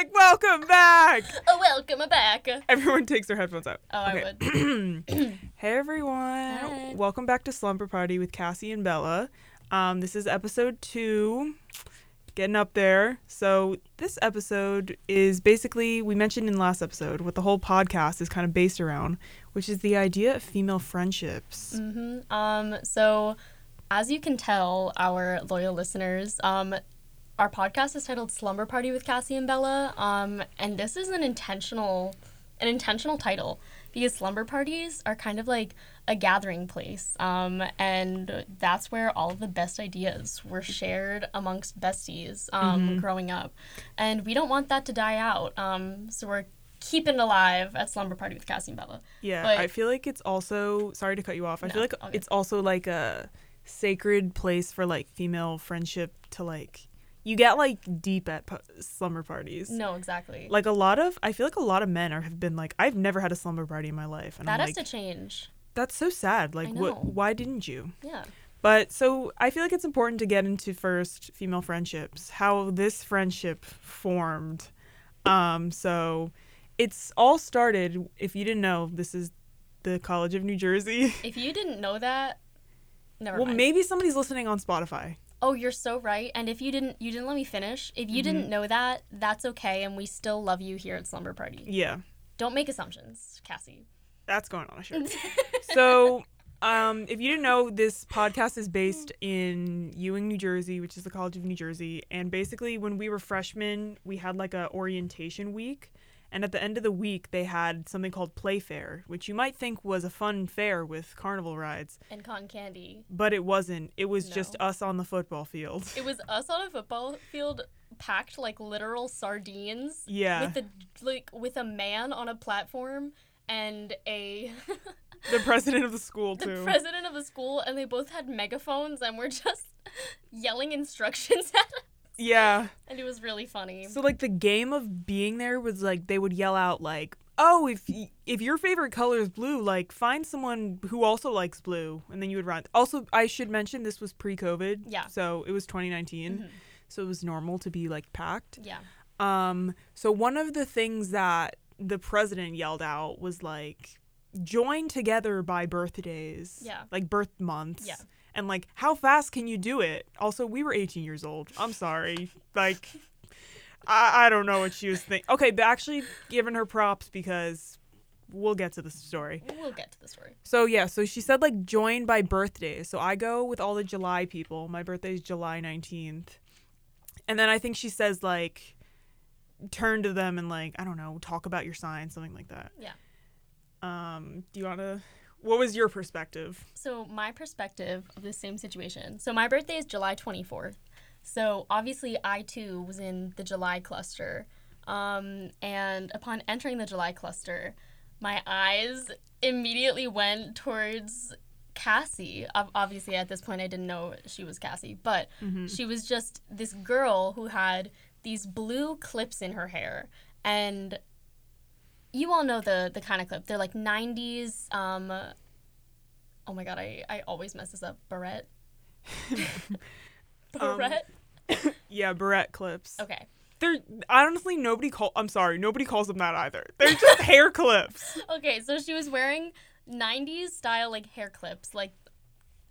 like, welcome back. Oh, welcome back. Everyone takes their headphones out. Oh, I would. hey everyone. Hi. Welcome back to Slumber Party with Cassie and Bella. Um, this is episode two. Getting up there. So this episode is basically we mentioned in last episode what the whole podcast is kind of based around, which is the idea of female friendships. hmm Um, so, as you can tell, our loyal listeners, um, our podcast is titled "Slumber Party with Cassie and Bella," um, and this is an intentional, an intentional title because slumber parties are kind of like a gathering place, um, and that's where all of the best ideas were shared amongst besties um, growing up, and we don't want that to die out. Um, so we're keeping it alive at Slumber Party with Cassie and Bella. Yeah, But- I feel like it's also sorry to cut you off. I No, feel like good. it's also like a sacred place for like female friendship to like you get like deep at pu- slumber parties. No, exactly. Like a lot of I feel like a lot of men are have been like I've never had a slumber party in my life and that I'm has like to change. that's so sad. Like what why didn't you? Yeah. But so I feel like it's important to get into first female friendships, how this friendship formed. Um, so it's all started, if you didn't know, this is the College of New Jersey. If you didn't know that, never well, mind. maybe somebody's listening on Spotify. Oh, you're so right. And if you didn't, you didn't let me finish. If you didn't Mm-hmm. know that, that's okay, and we still love you here at Slumber Party. Yeah, Don't make assumptions, Cassie. that's going on a shirt. so, um, if you didn't know, this podcast is based in Ewing, New Jersey, which is the College of New Jersey. And basically, when we were freshmen, we had like a orientation week. And at the end of the week, they had something called Play Fair, which you might think was a fun fair with carnival rides, and cotton candy. but it wasn't. It was just us on the football field. It was us on a football field packed like literal sardines. Yeah. With the like with a man on a platform and a the president of the school, the president of the school, and they both had megaphones and were just yelling instructions at us. Yeah. And it was really funny. So like the game of being there was like they would yell out like, "Oh, if y- if your favorite color is blue, like find someone who also likes blue," and then you would run. Also, I should mention this was pre-COVID. Yeah. So it was 2019, Mhm. so it was normal to be like packed. Yeah. Um. So one of the things that the president yelled out was like, "Join together by birthdays." Yeah. Like birth months. Yeah. And like, how fast can you do it? Also, we were 18 years old. I'm sorry. Like, I, I don't know what she was thinking. Okay, but actually, giving her props because we'll get to the story. We'll get to the story. So yeah, so she said like join by birthdays. So I go with all the July people. My birthday is July 19th. And then I think she says like turn to them and like, I don't know, talk about your sign, something like that. Yeah. Um, do you want to what was your perspective? So my perspective of the same situation. So my birthday is July 24th. So obviously I too was in the July cluster. Um, and upon entering the July cluster, my eyes immediately went towards Cassie. Obviously, at this point, I didn't know she was Cassie, but she was just this girl who had these blue clips in her hair. And you all know the the kind of clip. They're like 90s. Um, oh my god, I, I always mess this up. Barrette. Um, Barrette. Yeah, barrette clips. okay. They're honestly nobody call. I'm sorry, nobody calls them that either. They're just hair clips. Okay, so she was wearing 90s style like hair clips, like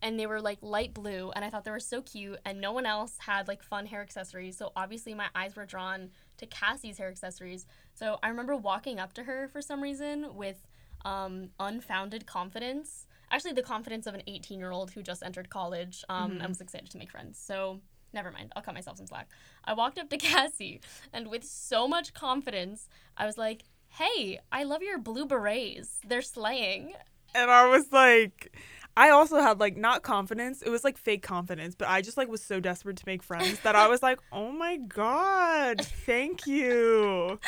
and they were like light blue and I thought they were so cute and no one else had like fun hair accessories. So obviously my eyes were drawn to Cassie's hair accessories. So I remember walking up to her for some reason with um, unfounded confidence. Actually, the confidence of an 18 year old who just entered college um, and was excited to make friends. So never mind, I'll cut myself some slack. I walked up to Cassie and with so much confidence, I was like, hey, I love your blue berets. They're slaying. And I was like, I also had like not confidence. It was like fake confidence, but I just like was so desperate to make friends that I was like, oh my god, thank you.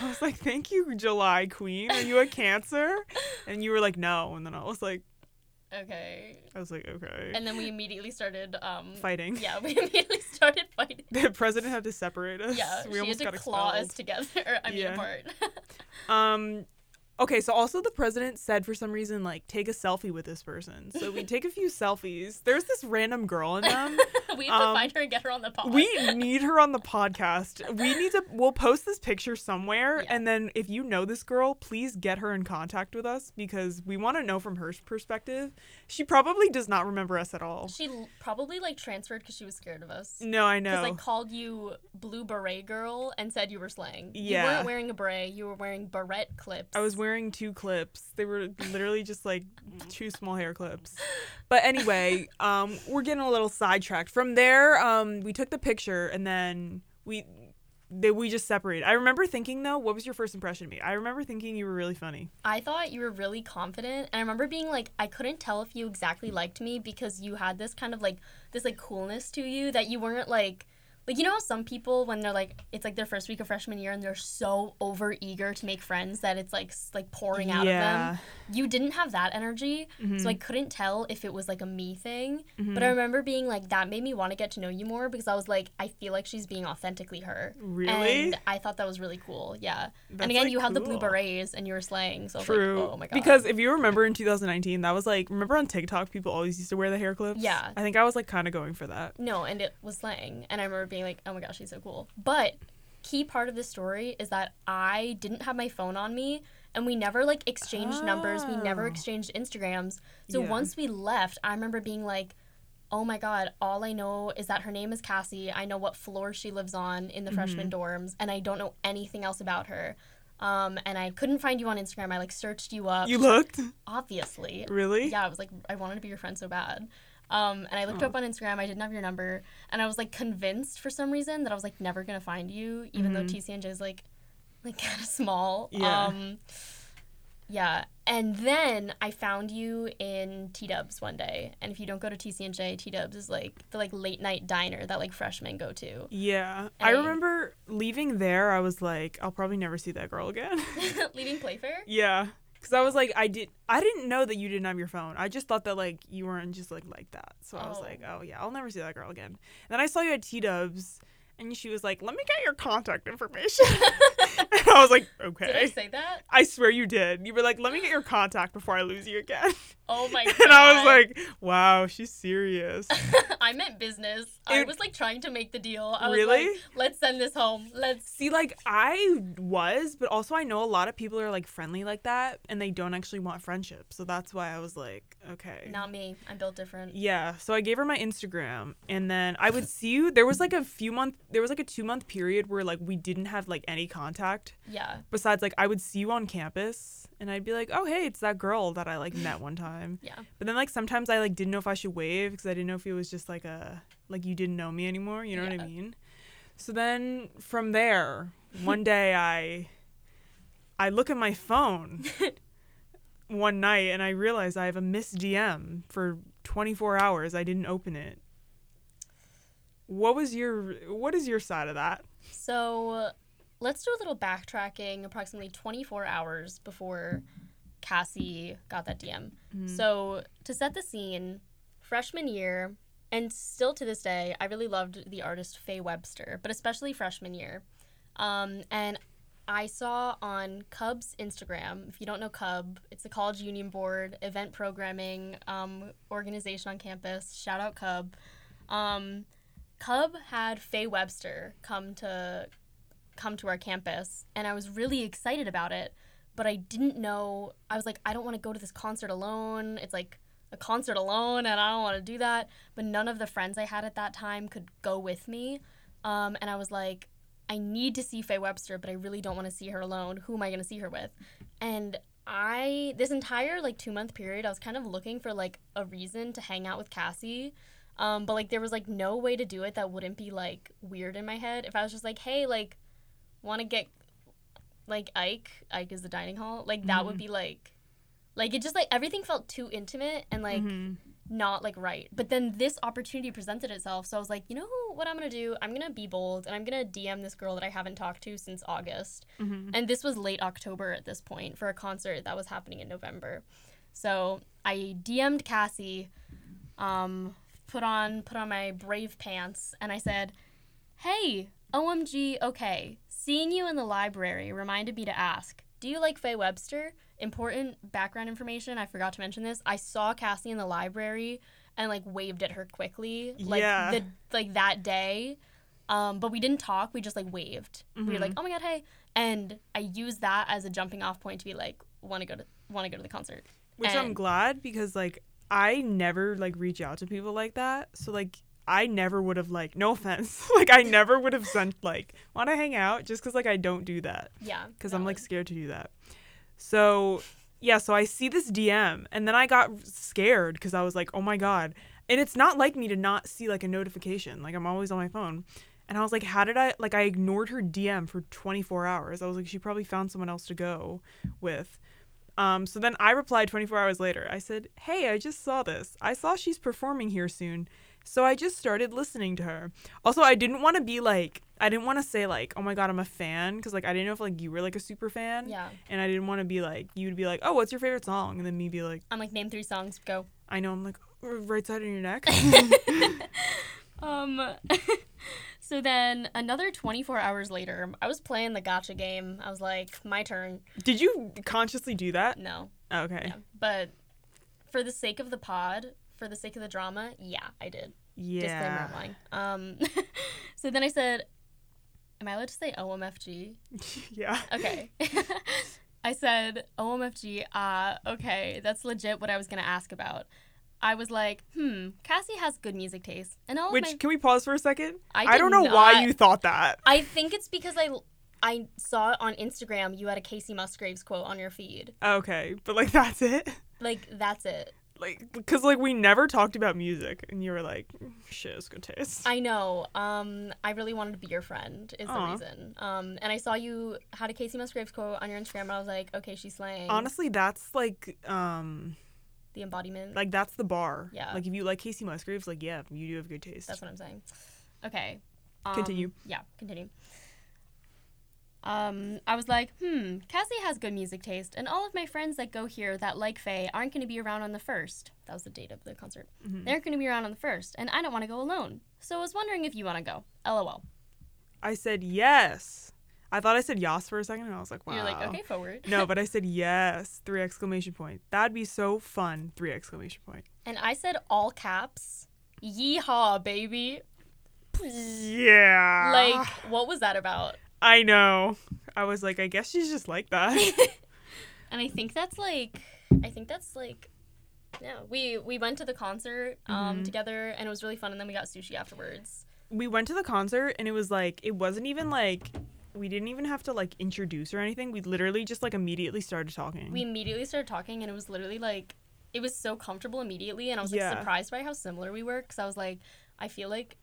I was like, thank you, July Queen. Are you a Cancer? And you were like, no. And then I was like, Okay. I was like, okay. And then we immediately started um Fighting. Yeah, we immediately started fighting. The president had to separate us. Yeah, we she almost had got to claw us together. I mean Yeah. apart. Um, Okay, so also the president said for some reason like take a selfie with this person. So we take a few selfies. There's this random girl in them. we have Um, to find her and get her on the pod. We need her on the podcast. We need to we'll post this picture somewhere Yeah. and then if you know this girl, please get her in contact with us because we want to know from her perspective. She probably does not remember us at all. She l- probably like transferred because she was scared of us. No, I know. Because. I called you blue beret girl and said you were slaying. You Yeah. weren't wearing a beret. You were wearing barrette clips. I was wearing two clips. They were literally just like two small hair clips. But anyway, um, we're getting a little sidetracked. From there, um, we took the picture and then we they, we just separated. I remember thinking though, what was your first impression of me? I remember thinking you were really funny. I thought you were really confident, and I remember being like, I couldn't tell if you exactly liked me because you had this kind of like this like coolness to you that you weren't like. Like you know how some people when they're like it's like their first week of freshman year and they're so over eager to make friends that it's like like pouring out Yeah. of them. You didn't have that energy, so I mm-hmm. couldn't tell if it was like a me thing. But I mm-hmm. remember being like that made me want to get to know you more because I was like I feel like she's being authentically her. Really? And I thought that was really cool. Yeah. That's, and again, like, you have the blue berets and you were slaying. So True. like, oh my god. Because if you remember in 2019, that was like remember on TikTok people always used to wear the hair clips. Yeah. I think I was like kind of going for that. No, and it was slang. And I remember being like, oh my gosh, she's so cool. But key part of this story is that I didn't have my phone on me and we never like exchanged numbers. We never Oh. exchanged Instagrams. So Yeah. once we left, I remember being like, oh my god, all I know is that her name is Cassie. I know what floor she lives on in the freshman Mm-hmm. dorms, and I don't know anything else about her. Um, and I couldn't find you on Instagram. I like searched you up. You looked obviously. really. Yeah, I was like, I wanted to be your friend so bad. Um, and I looked Oh. up on Instagram. I didn't have your number, and I was like convinced for some reason that I was like never gonna find you, even though TCNJ is like, like kind of small. Mm-hmm. Yeah. Um, yeah. And then I found you in T Dubs one day, and if you don't go to TCNJ, T Dubs is like the like late night diner that like freshmen go to. Yeah. I remember leaving there. I was like, I'll probably never see that girl again. Leaving Playfair. yeah. Cause I was like, I did, I didn't know that you didn't have your phone. I just thought that like you weren't just like like that. So I was Oh. like, oh yeah, I'll never see that girl again. And then I saw you at T Dubs, and she was like, let me get your contact information. and I was like, okay. Did I say that? I swear you did. You were like, let me get your contact before I lose you again. Oh my god. and I was like, wow, she's serious. I meant business. I was like trying to make the deal. I was Really? like, let's send this home. Let's. See, like I was, but also I know a lot of people are like friendly like that and they don't actually want friendship. So that's why I was like, okay. Not me. I'm built different. Yeah, so I gave her my Instagram and then I would see you. There was like a few month there was like a 2 month period where like we didn't have like any contact Yeah. besides like I would see you on campus and I'd be like, "Oh, hey, it's that girl that I like met one time." Yeah. But then like sometimes I like didn't know if I should wave because I didn't know if it was just like a like you didn't know me anymore, you know what I mean? So then from there, one day I I look at my phone one night and I realized I have a missed DM for 24 hours. I didn't open it. What was your what is your side of that? So let's do a little backtracking approximately 24 hours before Cassie got that DM. So to set the scene, freshman year, and still to this day, I really loved the artist Faye Webster, but especially freshman year. Um, and I saw on Cub's Instagram, if you don't know Cub, it's the College Union Board event programming um, organization on campus. Shout out Cub. Um, Cub had Faye Webster come to come to our campus, and I was really excited about it. But I didn't know. I was like, I don't want to go to this concert alone. It's like a concert alone, and I don't want to do that. But none of the friends I had at that time could go with me, um, and I was like, I need to see Faye Webster, but I really don't want to see her alone. Who am I going to see her with? And I this entire like two month period, I was kind of looking for like a reason to hang out with Cassie. Um, but like there was like no way to do it that wouldn't be like weird in my head. If I was just like, hey, like, want to get like Eick, Eick is the dining hall, like that would be like, like it just like everything felt too intimate and like Mhm. Not like right. But then this opportunity presented itself, so I was like, you know what I'm gonna do? I'm gonna be bold and I'm gonna DM this girl that I haven't talked to since August. Mhm. And this was late October at this point for a concert that was happening in November. So I DM'd Cassie, um, put on put on my brave pants, and I said, "Hey, OMG, okay, seeing you in the library reminded me to ask, do you like Faye Webster? Important background information. I forgot to mention this. I saw Cassie in the library and like waved at her quickly, like Yeah. the like that day. Um, but we didn't talk. We just like waved. We were Mm-hmm. like, "Oh my god, hey!" And I used that as a jumping off point to be like, "Want to go to want to go to the concert?" Which I'm glad because like I never like reach out to people like that. So like I never would have like no offense. like I never would have sent like want to hang out just cuz like I don't do that Yeah, cuz I'm like scared to do that. So yeah, so I see this DM and then I got scared cuz I was like, "Oh my god." And it's not like me to not see like a notification. Like I'm always on my phone. And I was like, how did I like I ignored her DM for 24 hours. I was like she probably found someone else to go with. Um, so then I replied 24 hours later. I said, Hey, I just saw this. I saw she's performing here soon. So I just started listening to her. Also, I didn't want to be like, I didn't want to say like, oh my God, I'm a fan. Because like, I didn't know if like you were like a super fan. Yeah, And I didn't want to be like, you'd be like, oh, what's your favorite song? And then me be like, I'm like, name three songs. Go. I know. I'm like, right side of your neck. Um. so then another 24 hours later, I was playing the gotcha game. I was like, my turn. Did you consciously do that? No, Okay. yeah. But for the sake of the pod, for the sake of the drama, yeah, I did. Yeah. Disclaimer I'm lying. Um. so then I said, "Am I allowed to say OMFG?" yeah. Okay. I said, OMFG, uh, okay, that's legit what I was gonna ask about. I was like, hmm, Cassie has good music taste. And all Which, my can we pause for a second? I I don't know why you thought that. I think it's because I I saw it on Instagram. You had a Kacey Musgraves quote on your feed. Okay. But like, that's it. Like that's it. Like because like we never talked about music and you were like shit it's good taste I know. Um, I really wanted to be your friend. Is the reason. Um, and I saw you had a Kacey Musgraves quote on your Instagram. And I was like, okay, she's slaying. honestly that's like um the embodiment. like that's the bar Yeah. like if you like kacey musgraves like yeah you do have good taste That's what I'm saying. Okay. Um, Continue. Yeah, continue. Um, I was like, hmm, Cassie has good music taste, and all of my friends that go here that like Faye aren't going to be around on the first. That was the date of the concert. Mhm. They aren't going to be around on the first, and I don't want to go alone. So I was wondering if you want to go. LOL. i said yes i thought i said yas for a second and i was like wow You're like, okay, forward. no but i said yes three exclamation point that'd be so fun three exclamation point and I said all caps, yeehaw, baby. yeah Like, what was that about? I know i was like i guess she's just like that And I think that's like, I think that's like, yeah. We we went to the concert um, Mhm. together, and it was really fun. And then we got sushi afterwards. we went to the concert and it was like it wasn't even like we didn't even have to like introduce or anything we literally just like immediately started talking We immediately started talking, and it was literally like, it was so comfortable immediately, and I was like Yeah. surprised by how similar we were. Because I was like, I feel like,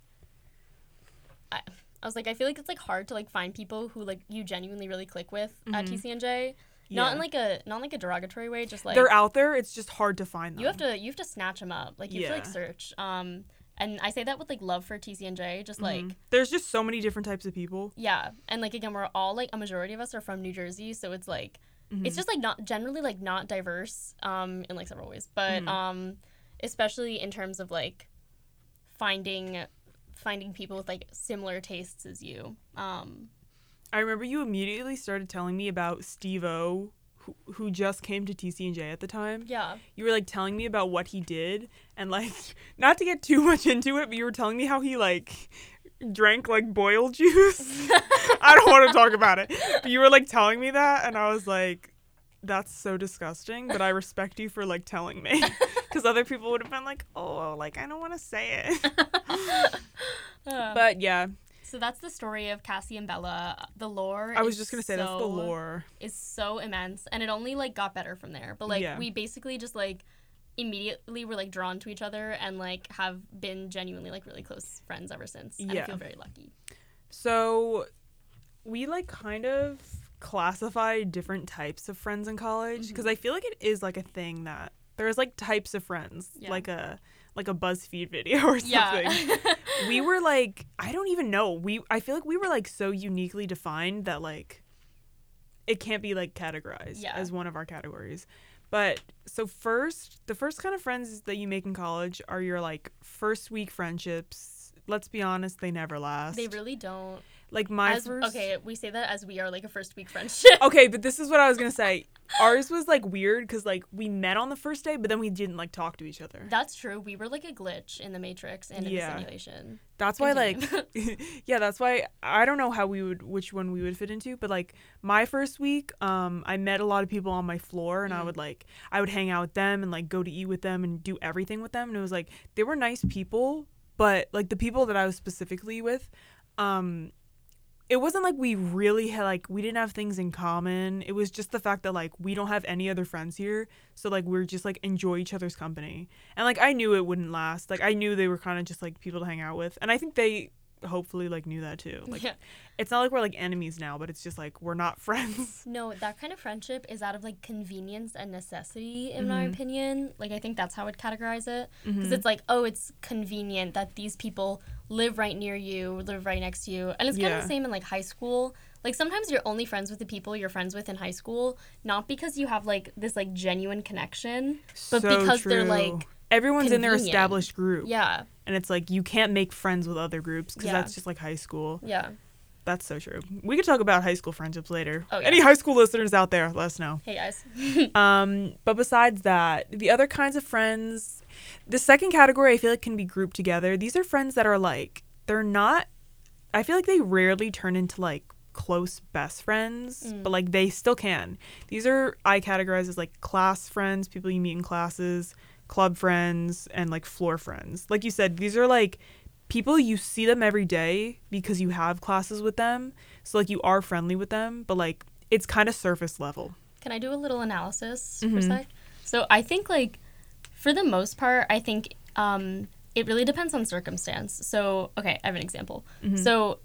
I, I was like, I feel like it's like hard to like find people who like you genuinely really click with at Mhm. TCNJ. Yeah. Not in like a not in like a derogatory way, just like they're out there it's just hard to find them you have to you have to snatch them up like you have to like search um and i say that with like love for tcnj just like Mhm. there's just so many different types of people yeah and like again we're all like a majority of us are from new jersey so it's like Mhm. it's just like not generally like not diverse um in like several ways but Mhm. um especially in terms of like finding finding people with like similar tastes as you. Um i remember you immediately started telling me about Steve-O who, who just came to tcnj at the time. Yeah. You were like telling me about what he did and like not to get too much into it but you were telling me how he like drank like boiled juice. I don't want to talk about it. But you were like telling me that and i was like that's so disgusting but i respect you for like telling me because other people would have been like oh like i don't want to say it. But yeah. So that's the story of cassie and bella. The lore i was just gonna say that's the lore. is so immense and it only like got better from there. But like Yeah. we basically just like immediately were like drawn to each other and like have been genuinely like really close friends ever since and i Yeah. feel very lucky. So we like kind of classify different types of friends in college because mm-hmm. I feel like it is like a thing that there's like types of friends, Yeah. like a like a BuzzFeed video or something. yeah we were like I don't even know. We I feel like we were like so uniquely defined that like it can't be like categorized Yeah. as one of our categories. But so first, the first kind of friends that you make in college are your like first week friendships. Let's be honest, they never last. they really don't like my as, first okay we say that as we are like a first week friendship okay, but this is what I was gonna say. ours was like weird because like we met on the first day, but then we didn't like talk to each other. That's true. We were like a glitch in the Matrix and in Yeah. the simulation. That's why like yeah, that's why I don't know how we would which one we would fit into, but like my first week, um I met a lot of people on my floor and I Mm. would like I would hang out with them and like go to eat with them and do everything with them and it was like they were nice people, but like the people that I was specifically with, um it wasn't like we really had like we didn't have things in common. It was just the fact that like we don't have any other friends here, so like we're just like enjoy each other's company. And like I knew it wouldn't last. Like I knew they were kind of just like people to hang out with, and I think they hopefully like knew that too. Like yeah. it's not like we're like enemies now, but it's just like we're not friends. No, that kind of friendship is out of like convenience and necessity, in my Mhm. opinion. Like, I think that's how I'd categorize it. Because Mhm. it's like, oh, it's convenient that these people live right near you, live right next to you. And it's kind of the same in like high school. Like, sometimes you're only friends with the people you're friends with in high school, not because you have like this like genuine connection. But So because they're, like, everyone's in their established group, Yeah, and it's like you can't make friends with other groups because Yeah. that's just like high school. yeah. That's so true. We could talk about high school friendships later. Oh, yeah. Any high school listeners out there, let us know. Hey, guys. Um, but besides that, the other kinds of friends, the second category I feel like can be grouped together. These are friends that are like they're not. I feel like they rarely turn into like close best friends, Mm. but like they still can. These are I categorize as like class friends, people you meet in classes, club friends, and like floor friends. Like you said, these are like people you see them every day because you have classes with them. So like you are friendly with them, but like it's kind of surface level. Can I do a little analysis for a Mhm. sec? So I think like for the most part, I think um, it really depends on circumstance. So okay, I have an example. Mhm. So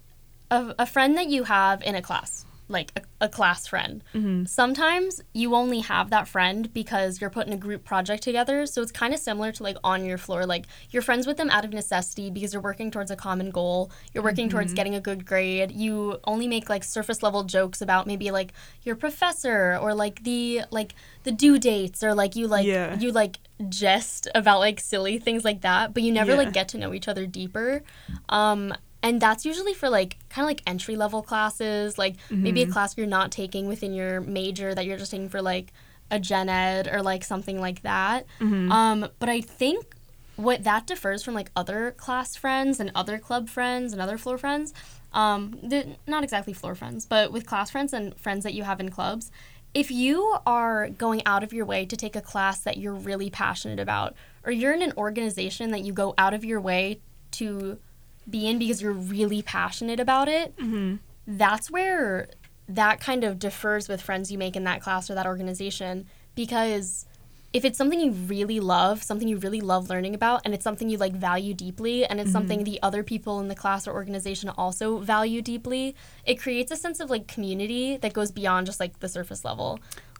a, a friend that you have in a class, like a, a class friend, Mhm. sometimes you only have that friend because you're putting a group project together. So it's kind of similar to like on your floor. Like you're friends with them out of necessity because you're working towards a common goal. You're working towards getting a good grade. You only make like surface level jokes about maybe like your professor or like the like the due dates or like you like Yeah. you like jest about like silly things like that, but you never Yeah. like get to know each other deeper. Um and that's usually for like kind of like entry level classes, like maybe a Mhm. class you're not taking within your major that you're just taking for like a gen ed or like something like that. Mhm. Um, but I think what that differs from like other class friends and other club friends and other floor friends, um, not exactly floor friends, but with class friends and friends that you have in clubs, if you are going out of your way to take a class that you're really passionate about, or you're in an organization that you go out of your way to be in because you're really passionate about it, Mhm. that's where that kind of differs with friends you make in that class or that organization because if it's something you really love, something you really love learning about, and it's something you like value deeply, and it's something the other people in the class or organization also value deeply, it creates a sense of like community that goes beyond just like the surface level.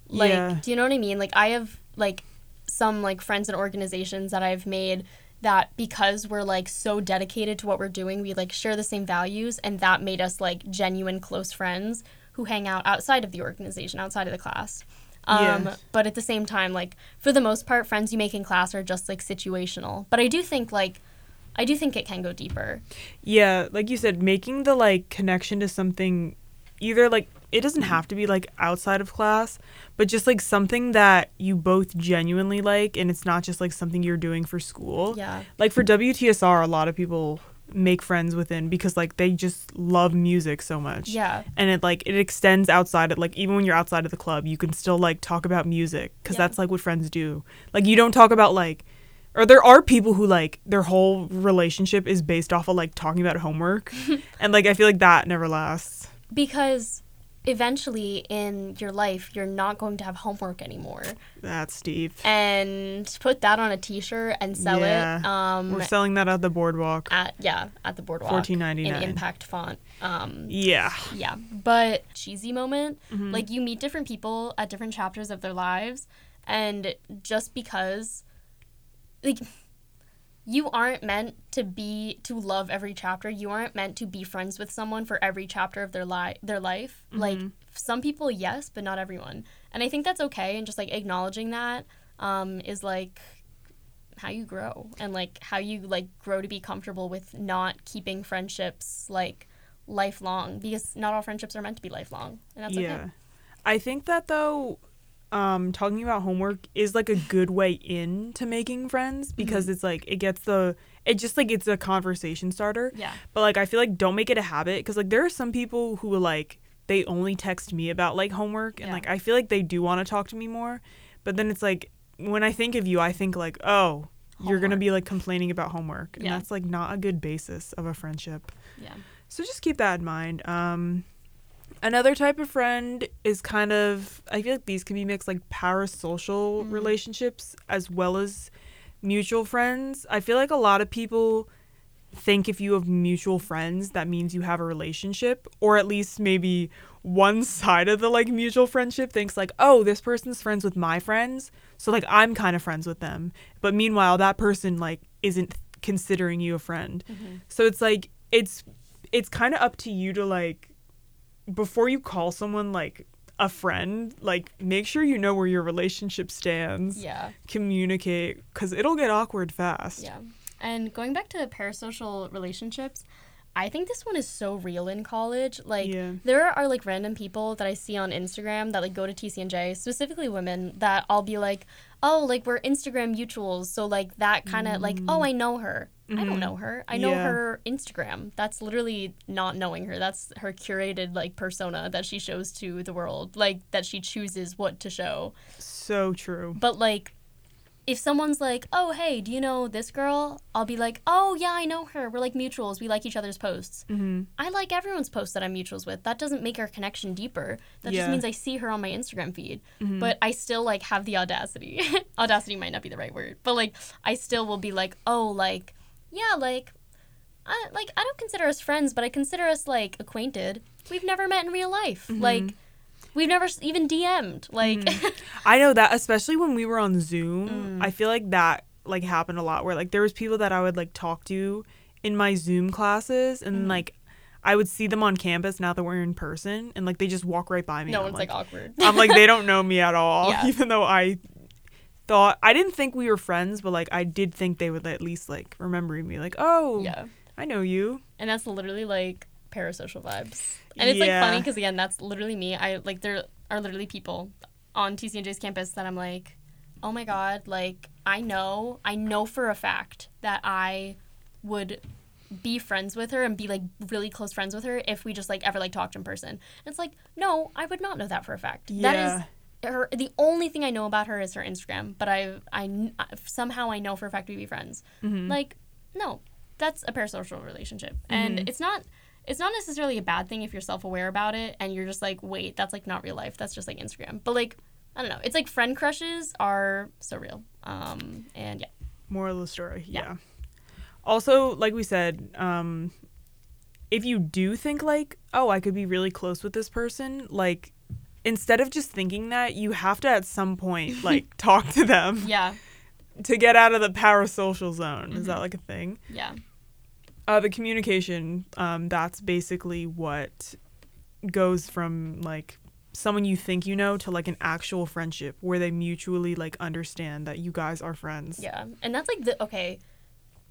Like, Yeah. do you know what I mean? Like, I have like some like friends and organizations that I've made that because we're like so dedicated to what we're doing, we like share the same values, and that made us like genuine close friends who hang out outside of the organization, outside of the class. Um, Yeah. But at the same time, like for the most part, friends you make in class are just like situational. But I do think like I do think it can go deeper. Yeah, like you said, making the like connection to something either like it doesn't mm-hmm. have to be like outside of class, but just like something that you both genuinely like and it's not just like something you're doing for school. Yeah. Like for WTSR, a lot of people make friends within because like they just love music so much. Yeah. And it like it extends outside of like even when you're outside of the club, you can still like talk about music cuz Yeah. that's like what friends do. Like you don't talk about like or there are people who like their whole relationship is based off of like talking about homework and like I feel like that never lasts. Because eventually in your life you're not going to have homework anymore. That's Steve. And put that on a t-shirt and sell it. Yeah. Um We're selling that at the boardwalk. at yeah, at the boardwalk. 14.99 in impact font. Um Yeah. Yeah, but cheesy moment. Mhm. Like you meet different people at different chapters of their lives, and just because, like, you aren't meant to be to love every chapter. You aren't meant to be friends with someone for every chapter of their life. Their life, like Mhm. some people, yes, but not everyone. And I think that's okay. And just like acknowledging that um, is like how you grow and like how you like grow to be comfortable with not keeping friendships like lifelong because not all friendships are meant to be lifelong and that's yeah. okay I think that though um talking about homework is like a good way in to making friends because it's like it gets the it just like it's a conversation starter. Yeah. But like I feel like don't make it a habit because like there are some people who like they only text me about like homework and Yeah. like I feel like they do want to talk to me more. But then it's like when I think of you, I think like, oh, you're gonna be like complaining about homework, and Yeah. that's like not a good basis of a friendship. Yeah. So just keep that in mind. Um, another type of friend is kind of I feel like these can be mixed like parasocial Mhm. relationships as well as mutual friends. I feel like a lot of people think if you have mutual friends that means you have a relationship or at least maybe one side of the like mutual friendship thinks like oh this person's friends with my friends so like i'm kind of friends with them but meanwhile that person like isn't considering you a friend Mhm. so it's like it's it's kind of up to you to like before you call someone like a friend like make sure you know where your relationship stands Yeah. communicate because it'll get awkward fast Yeah. And going back to parasocial relationships, I think this one is so real in college. Like Yeah. there are like random people that I see on Instagram that like go to TCNJ, specifically women, that I'll be like, "Oh, like we're Instagram mutuals." So like that kind of like, "Oh, I know her." I Mhm. don't know her. I know Yeah. her Instagram. That's literally not knowing her. That's her curated like persona that she shows to the world. Like that she chooses what to show. so true But like, if someone's like, "Oh, hey, do you know this girl?" I'll be like, "Oh, yeah, I know her. We're like mutuals. We like each other's posts." mm-hmm. I like everyone's posts that I'm mutuals with. That doesn't make our connection deeper. That Yeah. just means I see her on my Instagram feed. Mhm. But I still like have the audacity. audacity might not be the right word, but like I still will be like, "Oh, like, yeah, like." I, like I don't consider us friends, but I consider us like acquainted. We've never met in real life. Mm-hmm. Like we've never even DM'd. Like I know that especially when we were on Zoom, Mm. I feel like that like happened a lot where like there was people that I would like talk to in my Zoom classes and Mhm. like I would see them on campus now that we're in person and like they just walk right by me. no one's like, awkward. I'm like they don't know me at all Yeah. even though I thought I didn't think we were friends but like I did think they would at least like remember me like, "Oh, yeah. I know you." and that's literally like parasocial vibes. And it's like funny because again that's literally me. I like there are literally people on tcnj's campus that i'm like oh my god like i know i know for a fact that i would be friends with her and be like really close friends with her if we just like ever like talked in person. And it's like no i would not know that for a fact. That Yeah. is her the only thing i know about her is her instagram but i i somehow i know for a fact we'd be friends. Mhm. like no that's a parasocial relationship. And Mhm. it's not it's not necessarily a bad thing if you're self-aware about it and you're just like wait that's like not real life that's just like instagram but like i don't know it's like friend crushes are so real um and yeah Moral of the story. Yeah. Yeah. Also, like we said, um, if you do think like, oh, I could be really close with this person, like instead of just thinking that, you have to at some point like talk to them yeah to get out of the parasocial zone. Is that Mhm. like a thing? yeah Uh, the communication, um, that's basically what goes from like someone you think you know to like an actual friendship where they mutually like understand that you guys are friends. yeah and that's like the okay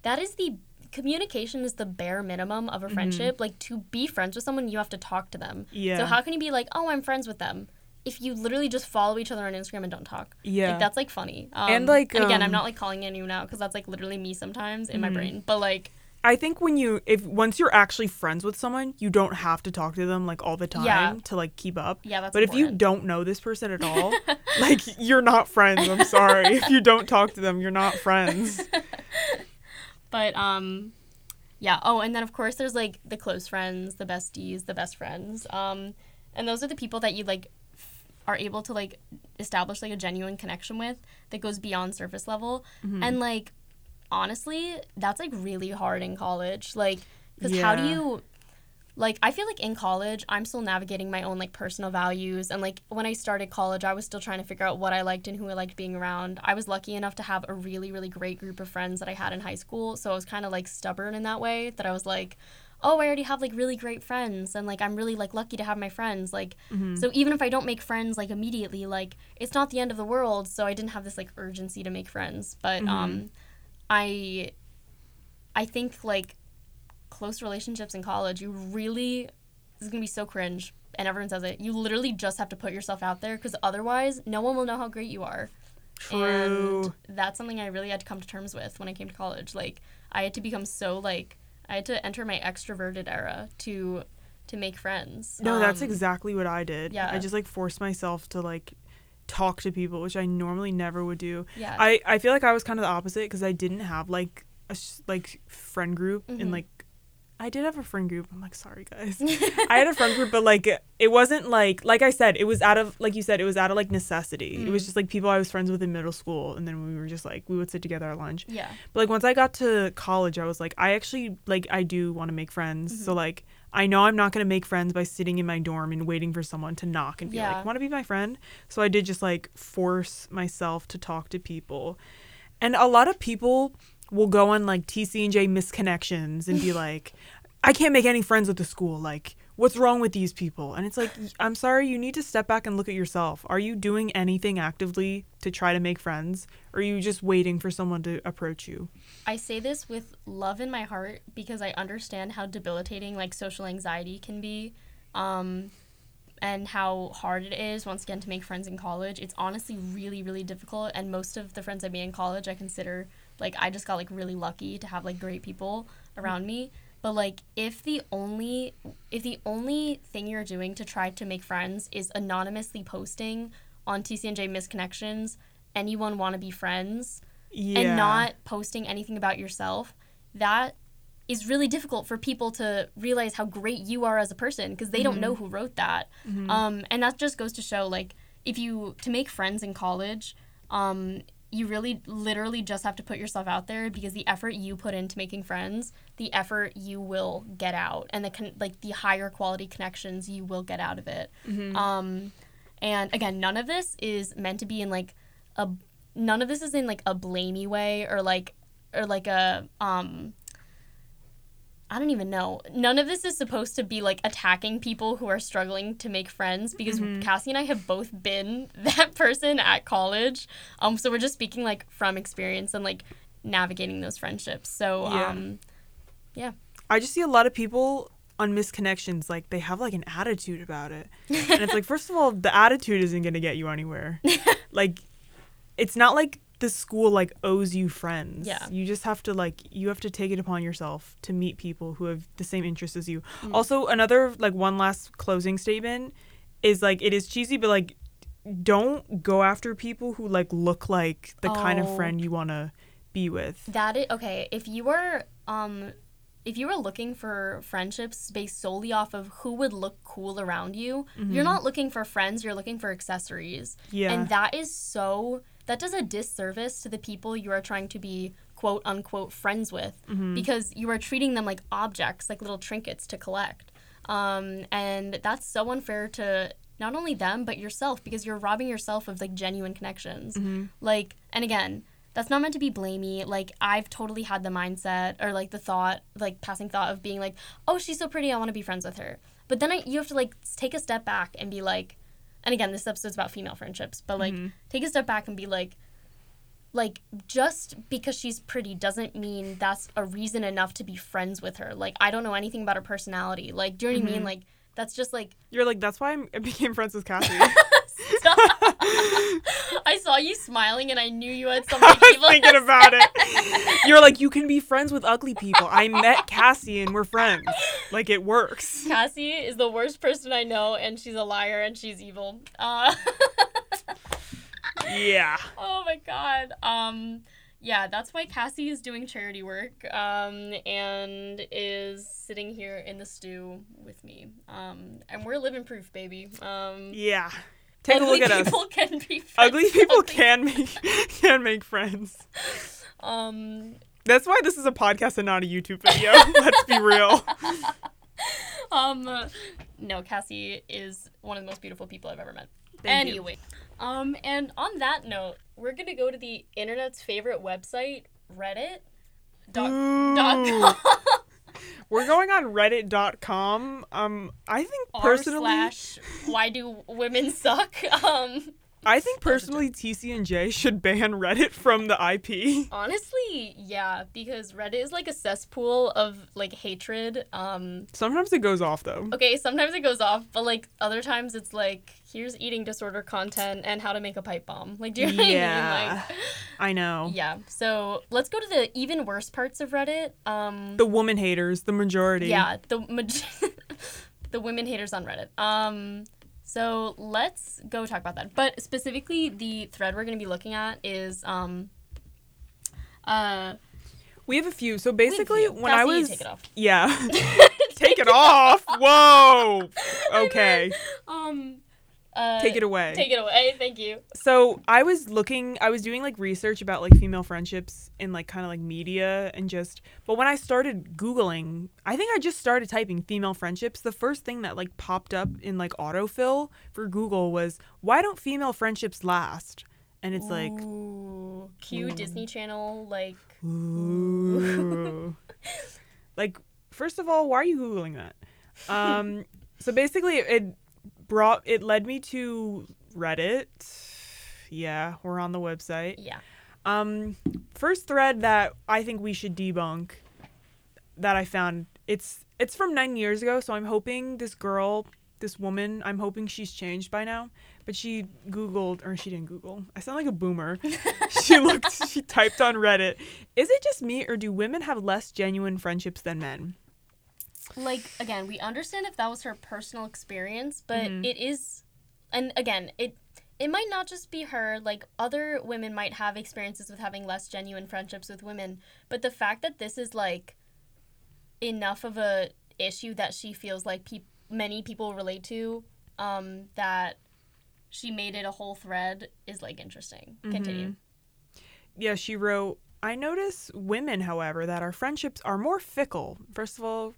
that is the communication is the bare minimum of a friendship like to be friends with someone you have to talk to them Yeah. so how can you be like oh i'm friends with them if you literally just follow each other on instagram and don't talk yeah. Like that's like funny. Um, And, like, and again, I'm um, not like calling anyone out because that's like literally me sometimes in my Mhm. brain. But like, I think when you if once you're actually friends with someone, you don't have to talk to them like all the time Yeah. to like keep up. yeah, that's. But if you don't know this person at all, like you're not friends. I'm sorry. if you don't talk to them, you're not friends. but um, yeah. Oh, and then of course there's like the close friends, the besties, the best friends. Um, and those are the people that you like are able to like establish like a genuine connection with that goes beyond surface level. Mm-hmm. And like, honestly, that's like really hard in college. Like, because how do you like i feel like in college i'm still navigating my own like personal values. And like when i started college i was still trying to figure out what i liked and who i liked being around. I was lucky enough to have a really really great group of friends that i had in high school. So i was kind of like stubborn in that way that i was like oh i already have like really great friends and like i'm really like lucky to have my friends. Like Mhm. so even if i don't make friends like immediately like it's not the end of the world. So i didn't have this like urgency to make friends. But Mhm. um i i think like close relationships in college, you really this is gonna be so cringe, and everyone says it. You literally just have to put yourself out there because otherwise, no one will know how great you are. True. And that's something I really had to come to terms with when I came to college. Like I had to become so like I had to enter my extroverted era to to make friends. No, that's Um, exactly what I did. yeah. I just like forced myself to like talk to people, which I normally never would do. Yeah. I I feel like I was kind of the opposite because I didn't have like a like friend group Mhm. and like I did have a friend group. I'm like sorry guys. I had a friend group, but like it wasn't like like I said, it was out of like you said, it was out of like necessity. It was Mm. just like people I was friends with in middle school, and then we were just like we would sit together at lunch. yeah. But like once I got to college, I was like, I actually like I do want to make friends. Mm-hmm. So like I know I'm not gonna make friends by sitting in my dorm and waiting for someone to knock and be Yeah. like, want to be my friend? So I did just like force myself to talk to people, and a lot of people will go on like TCNJ misconnections and be like, I can't make any friends with the school. Like, what's wrong with these people? And it's like, I'm sorry, you need to step back and look at yourself. Are you doing anything actively to try to make friends? Or are you just waiting for someone to approach you? I say this with love in my heart because I understand how debilitating like social anxiety can be. Um, and how hard it is once again to make friends in college. It's honestly really, really difficult. And most of the friends I made in college, I consider like I just got like really lucky to have like great people around me. But like if the only if the only thing you're doing to try to make friends is anonymously posting on TCNJ misconnections, anyone want to be friends, Yeah. and not posting anything about yourself, that is really difficult for people to realize how great you are as a person because they don't know who wrote that. Um, and that just goes to show like if you to make friends in college, um, you really literally just have to put yourself out there because the effort you put into making friends, the effort you will get out, and the con- like the higher quality connections you will get out of it. Um, and again, none of this is meant to be in like a none of this is in like a blamey way or like or like a um I don't even know. None of this is supposed to be like attacking people who are struggling to make friends because Cassie and I have both been that person at college. Um so we're just speaking like from experience and like navigating those friendships. So Yeah. um I just see a lot of people on misconnections like they have like an attitude about it. and it's like first of all, the attitude isn't going to get you anywhere. like it's not like the school like owes you friends. Yeah. You just have to like you have to take it upon yourself to meet people who have the same interests as you. Mm. Also, another like one last closing statement is like it is cheesy but like don't go after people who like look like the kind of Oh. friend you want to be with. That is okay. If you were um, if you were looking for friendships based solely off of who would look cool around you, you're not looking for friends. You're looking for accessories. Yeah. And that is so. That does a disservice to the people you are trying to be quote unquote friends with because you are treating them like objects, like little trinkets to collect. Um, and that's so unfair to not only them but yourself because you're robbing yourself of like genuine connections. Like, and again, that's not meant to be blamey. Like, I've totally had the mindset or like the thought, like passing thought of being like, oh, she's so pretty, I want to be friends with her. But then I, you have to like take a step back and be like, and again, this episode's about female friendships, but like, mm-hmm. take a step back and be like, like just because she's pretty doesn't mean that's a reason enough to be friends with her. Like I don't know anything about her personality. Like do you know what I mean? Mm-hmm. Like that's just like You're like that's why I became friends with Cassie. I saw you smiling and I knew you had something I was evil thinking about it. You're like, you can be friends with ugly people. I met Cassie and we're friends. Like it works. Cassie is the worst person I know, and she's a liar and she's evil. Uh, Yeah. oh my god. Um, yeah, that's why Cassie is doing charity work. Um, and is sitting here in the stew with me. Um, and we're living proof, baby. Um, Yeah. Take a look at us. people can be friends. Ugly people can make can make friends. Um, That's why this is a podcast and not a YouTube video. Let's be real. um, uh, no, Cassie is one of the most beautiful people I've ever met. Thank you. anyway, um, and on that note, we're gonna go to the internet's favorite website, Reddit. Dot, dot com. We're going on reddit.com. Um I think r personally slash why do women suck? Um, I think That was a personally TCNJ should ban Reddit from the IP. Honestly, yeah, because Reddit is like a cesspool of like hatred. Um Sometimes it goes off though. okay, sometimes it goes off, but like other times it's like here's eating disorder content and how to make a pipe bomb. Like do you know Yeah. I mean? Like I know. Yeah. So, let's go to the even worse parts of Reddit. Um The woman haters, the majority. yeah, the maj- the women haters on Reddit. Um so let's go talk about that. But specifically the thread we're going to be looking at is um uh We have a few. So basically, you. when I Kelsey, was take it off. yeah, take it off. Whoa. Okay, um uh take it away. Take it away. Thank you. So I was looking, I was doing like research about like female friendships in like kind of like media and just, but when I started Googling, I think I just started typing female friendships. The first thing that like popped up in like autofill for Google was, why don't female friendships last? And it's like, Ooh, cue Disney Channel like ooh. like, first of all, why are you Googling that? Um, so basically it brought, it led me to Reddit. Yeah, we're on the website. yeah. Um, first thread that I think we should debunk that I found it's it's from nine years ago, so I'm hoping this girl, this woman, I'm hoping she's changed by now. But she Googled or she didn't Google. I sound like a boomer. she looked she typed on Reddit. Is it just me or do women have less genuine friendships than men? Like again we understand if that was her personal experience but Mhm. it is and again it it might not just be her like other women might have experiences with having less genuine friendships with women but the fact that this is like enough of a issue that she feels like peop many people relate to um that she made it a whole thread is like interesting continue Yeah, she wrote, I notice women, however, that our friendships are more fickle. First of all,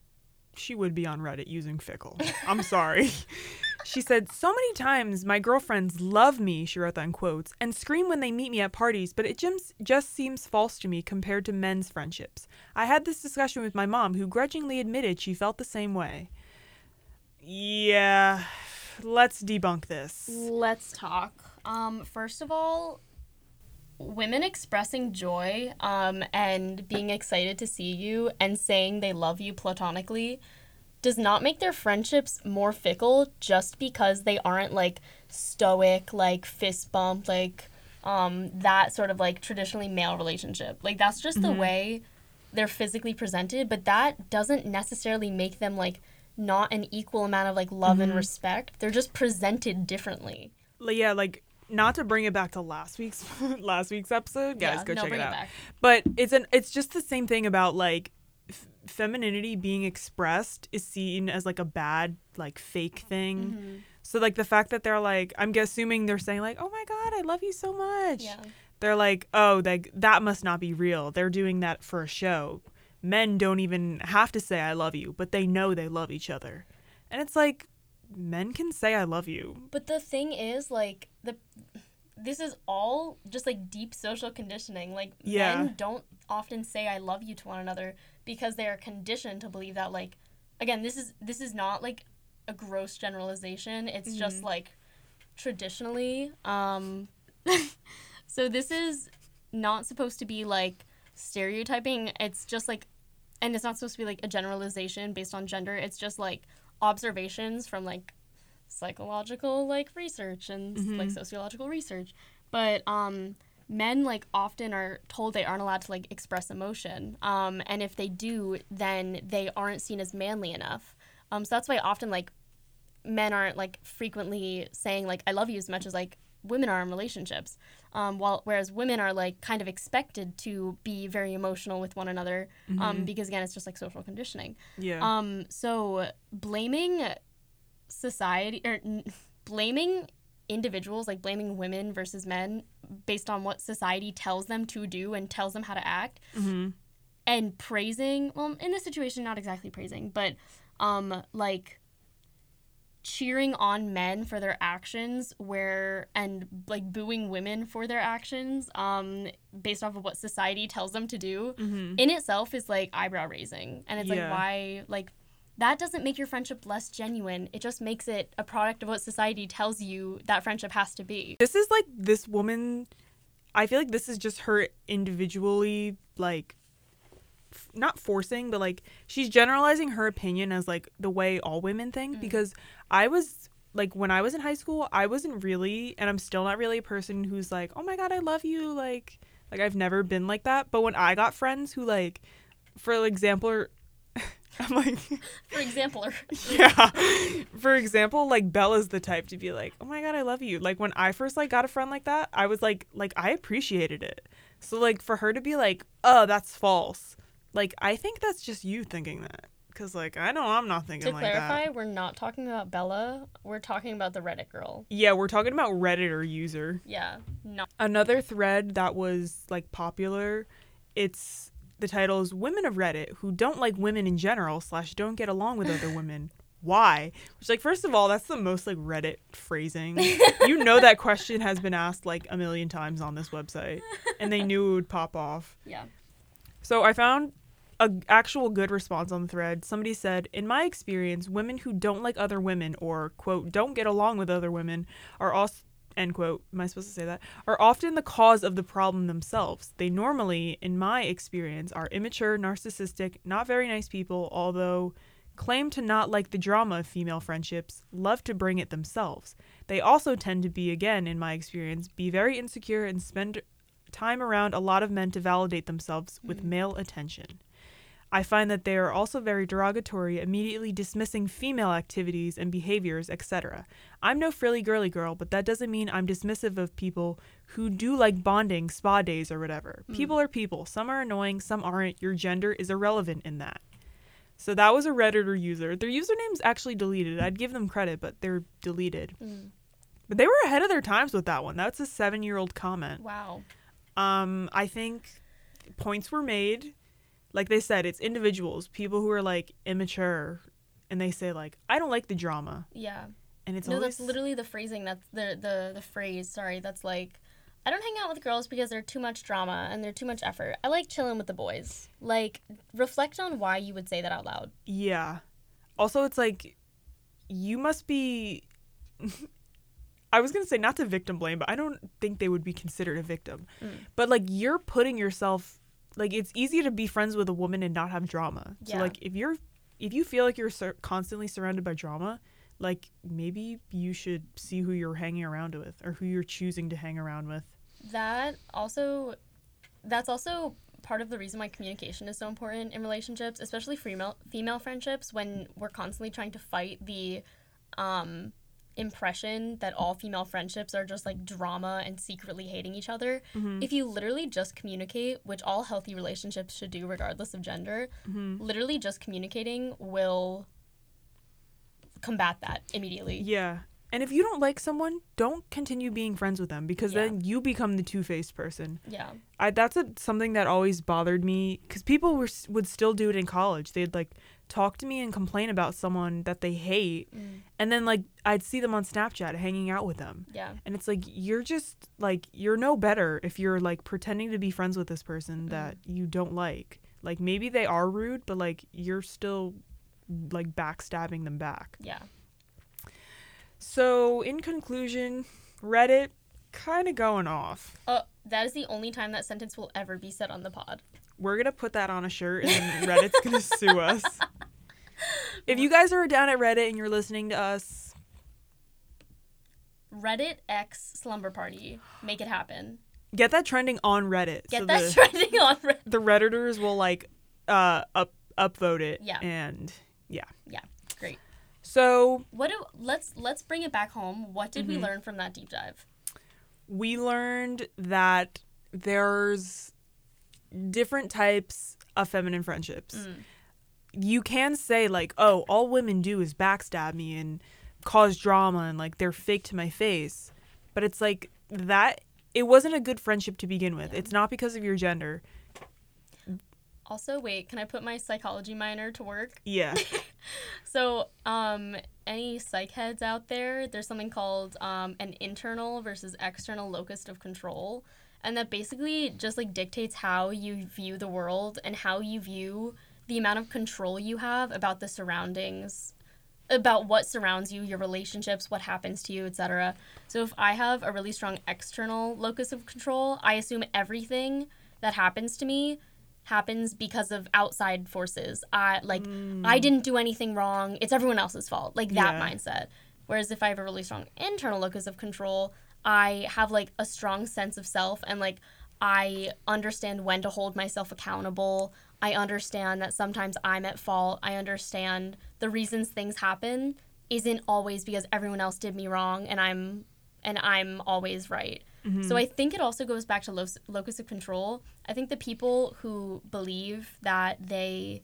she would be on Reddit using fickle. I'm sorry. she said, So many times my girlfriends love me, she wrote that in quotes, and scream when they meet me at parties, but it just, just seems false to me compared to men's friendships. I had this discussion with my mom, who grudgingly admitted she felt the same way. Yeah, let's debunk this. Let's talk. Um, first of all, women expressing joy um, and being excited to see you and saying they love you platonically does not make their friendships more fickle just because they aren't like stoic, like fist bump, like um, that sort of like traditionally male relationship. Like that's just the way they're physically presented, but that doesn't necessarily make them like not an equal amount of like love and respect. They're just presented differently. Yeah, like not to bring it back to last week's last week's episode, guys, Yeah, go no, check it it out. back. But it's an it's just the same thing about like f- femininity being expressed is seen as like a bad like fake thing. Mm-hmm. So like the fact that they're like I'm assuming they're saying like, "Oh my god, I love you so much." Yeah. They're like, "Oh, that that must not be real. They're doing that for a show." Men don't even have to say I love you, but they know they love each other. And it's like men can say I love you. But the thing is, like the this is all just like deep social conditioning. Like Yeah. men don't often say I love you to one another because they are conditioned to believe that like again, this is this is not like a gross generalization. It's just like traditionally um so this is not supposed to be like stereotyping. It's just like and it's not supposed to be like a generalization based on gender. It's just like observations from like psychological like research and like sociological research. But um men like often are told they aren't allowed to like express emotion. Um and if they do then they aren't seen as manly enough. Um so that's why often like men aren't like frequently saying like i love you as much as like women are in relationships um while whereas women are like kind of expected to be very emotional with one another um because again it's just like social conditioning Yeah. um, so blaming society or n- blaming individuals, like blaming women versus men, based on what society tells them to do and tells them how to act, mm-hmm. and praising. Well, in this situation, not exactly praising, but um, like cheering on men for their actions where and like booing women for their actions um based off of what society tells them to do Mm-hmm. in itself is like eyebrow raising and it's Yeah. like why like that doesn't make your friendship less genuine. It just makes it a product of what society tells you that friendship has to be. This is like this woman. I feel like this is just her individually, like, not forcing, but like she's generalizing her opinion as like the way all women think. Mm. Because I was like, when I was in high school, I wasn't really, and I'm still not really a person who's like, oh my God, I love you. Like, like I've never been like that. But when I got friends who, like, for example, I'm like, For example, yeah. For example, like Bella's the type to be like, "Oh my god, I love you." Like when I first like got a friend like that, I was like like I appreciated it. So like for her to be like, "Oh, that's false." Like I think that's just you thinking that cuz like I know I'm not thinking to like clarify, that. we're not talking about Bella. We're talking about the Reddit girl. Yeah, we're talking about Redditor user. Yeah, not Another thread that was like popular, it's the title is Women of Reddit who don't like women in general slash don't get along with other women. Why? Which like first of all, that's the most like Reddit phrasing. you know that question has been asked like a million times on this website. And they knew it would pop off. yeah. So I found a actual good response on the thread. Somebody said, "In my experience, women who don't like other women or quote don't get along with other women are also end quote. Am I supposed to say that? Are often the cause of the problem themselves. They normally, in my experience, are immature, narcissistic, not very nice people. Although." Claim to not like the drama of female friendships, love to bring it themselves. They also tend to be, again, in my experience, be very insecure and spend time around a lot of men to validate themselves with hmm. male attention. I find that they are also very derogatory, immediately dismissing female activities and behaviors, etc. I'm no frilly girly girl, but that doesn't mean I'm dismissive of people who do like bonding, spa days, or whatever. People are people. Some are annoying, some aren't. Your gender is irrelevant in that. So that was a Redditor user. Their username's actually deleted. I'd give them credit, but they're deleted. Mm. But they were ahead of their times with that one. That's a seven year old comment. Wow. Um, I think points were made. Like they said, it's individuals, people who are like immature, and they say like, "I don't like the drama," Yeah. and it's no, always that's literally the phrasing. That's the the the phrase. Sorry, that's like, I don't hang out with girls because they're too much drama and they're too much effort. I like chilling with the boys. Like, reflect on why you would say that out loud. yeah. Also, it's like you must be. I was gonna say not to victim blame, but I don't think they would be considered a victim. Mm. But like you're putting yourself like it's easy to be friends with a woman and not have drama. So like if you're if you feel like you're sur- constantly surrounded by drama, like maybe you should see who you're hanging around with or who you're choosing to hang around with. That also, that's also part of the reason why communication is so important in relationships, especially female female friendships. When we're constantly trying to fight the um, impression that all female friendships are just like drama and secretly hating each other. Mm-hmm. If you literally just communicate, which all healthy relationships should do, regardless of gender, mm-hmm. literally just communicating will combat that immediately. Yeah. And if you don't like someone, don't continue being friends with them because Yeah. then you become the two-faced person. Yeah. I that's a, something that always bothered me because people were would still do it in college. They'd like talk to me and complain about someone that they hate, Mm. and then like I'd see them on Snapchat hanging out with them, Yeah. and it's like you're just like you're no better if you're like pretending to be friends with this person that you don't like. Like maybe they are rude, but like you're still like backstabbing them back. Yeah. So in conclusion, Reddit kind of going off. Uh, that is the only time that sentence will ever be said on the pod. We're gonna put that on a shirt and Reddit's gonna sue us. If you guys are down at Reddit and you're listening to us, Reddit X slumber party. Make it happen. get that trending on Reddit. Get so that the, trending on Reddit. the Redditors will like uh up upvote it. Yeah. And yeah. Yeah, great. So What do let's let's bring it back home. What did Mm-hmm. we learn from that deep dive? we learned that there's different types of feminine friendships. Mm. You can say like, "Oh, all women do is backstab me and cause drama and like they're fake to my face." But it's like that it wasn't a good friendship to begin with. Yeah. It's not because of your gender. Also, wait, can I put my psychology minor to work? Yeah. So, um, any psych heads out there, there's something called um, an internal versus external locus of control. And that basically just like dictates how you view the world and how you view the amount of control you have about the surroundings about what surrounds you, your relationships, what happens to you, etc. So if I have a really strong external locus of control, I assume everything that happens to me happens because of outside forces. I like mm. I didn't do anything wrong. It's everyone else's fault. Like that yeah. mindset. Whereas if I have a really strong internal locus of control, I have like a strong sense of self and like I understand when to hold myself accountable. I understand that sometimes I'm at fault. I understand the reasons things happen isn't always because everyone else did me wrong and I'm and I'm always right. Mm-hmm. So I think it also goes back to lo- locus of control. I think the people who believe that they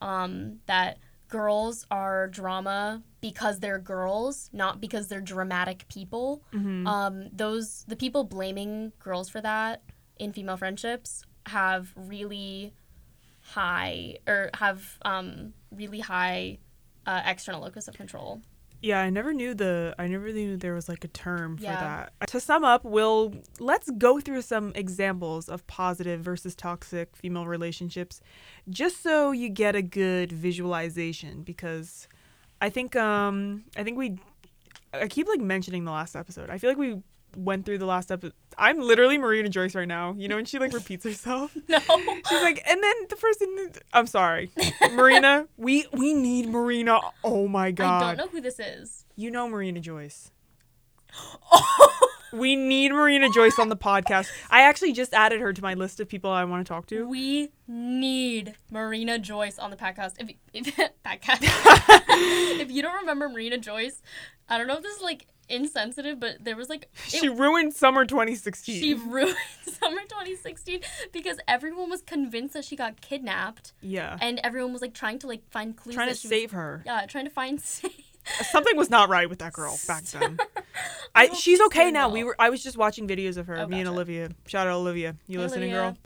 um, that girls are drama because they're girls, not because they're dramatic people. Mm-hmm. Um, those the people blaming girls for that in female friendships have really high or have um, really high uh, external locus of control. Yeah, I never knew the I never knew there was like a term for yeah. that. To sum up, we'll let's go through some examples of positive versus toxic female relationships just so you get a good visualization because I think um I think we I keep like mentioning the last episode. I feel like we went through the last episode. I'm literally Marina Joyce right now. You know when she like repeats herself. No. She's like, and then the person. I'm sorry, Marina. We we need Marina. Oh my god. I don't know who this is. You know Marina Joyce. oh. we need Marina Joyce on the podcast. I actually just added her to my list of people I want to talk to. We need Marina Joyce on the podcast. If, if podcast. if you don't remember Marina Joyce, I don't know if this is like insensitive, but there was like it, she ruined summer 2016. She ruined summer 2016 because everyone was convinced that she got kidnapped. Yeah. And everyone was like trying to like find clues. Trying to save was, her. Yeah, trying to find uh, Something was not right with that girl back then. I, I she's okay now. Well. We were I was just watching videos of her. Oh, me gotcha. and Olivia. Shout out Olivia. You hey, listening, Olivia. girl?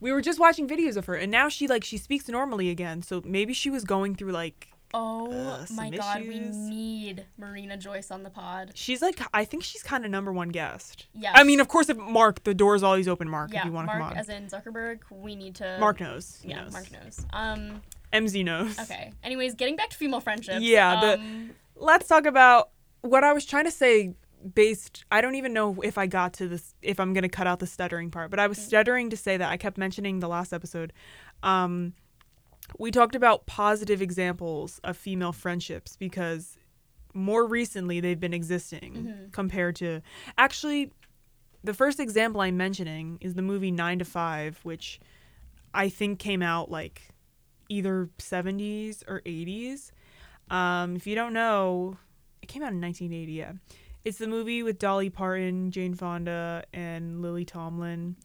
We were just watching videos of her, and now she like she speaks normally again. So maybe she was going through like Oh uh, my god, we need Marina Joyce on the pod. She's like, I think she's kind of number one guest. Yeah. I mean, of course, if Mark, the door's always open. Mark, yeah, if you want to come on. as in Zuckerberg, we need to. Mark knows. He yeah, knows. Mark knows. Um. MZ knows. Okay. Anyways, getting back to female friendships. Yeah. Um, the, let's talk about what I was trying to say. Based, I don't even know if I got to this. If I'm gonna cut out the stuttering part, but I was mm-hmm. stuttering to say that I kept mentioning the last episode. Um we talked about positive examples of female friendships because more recently they've been existing mm-hmm. compared to actually the first example I'm mentioning is the movie 9 to 5 which I think came out like either 70s or 80s. Um, if you don't know, it came out in 1980, yeah. It's the movie with Dolly Parton, Jane Fonda, and Lily Tomlin.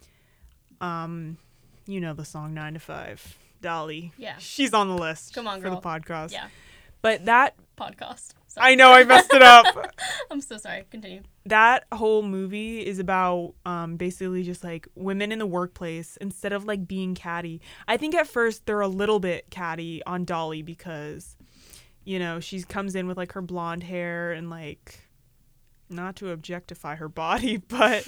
Um, you know the song 9 to 5. Dolly. Yeah. She's on the list Come on, girl. for the podcast. Yeah. But that podcast. Sorry. I know I messed it up. I'm so sorry. Continue. That whole movie is about um, basically just like women in the workplace instead of like being catty. I think at first they're a little bit catty on Dolly because, you know, she comes in with like her blonde hair and like, not to objectify her body, but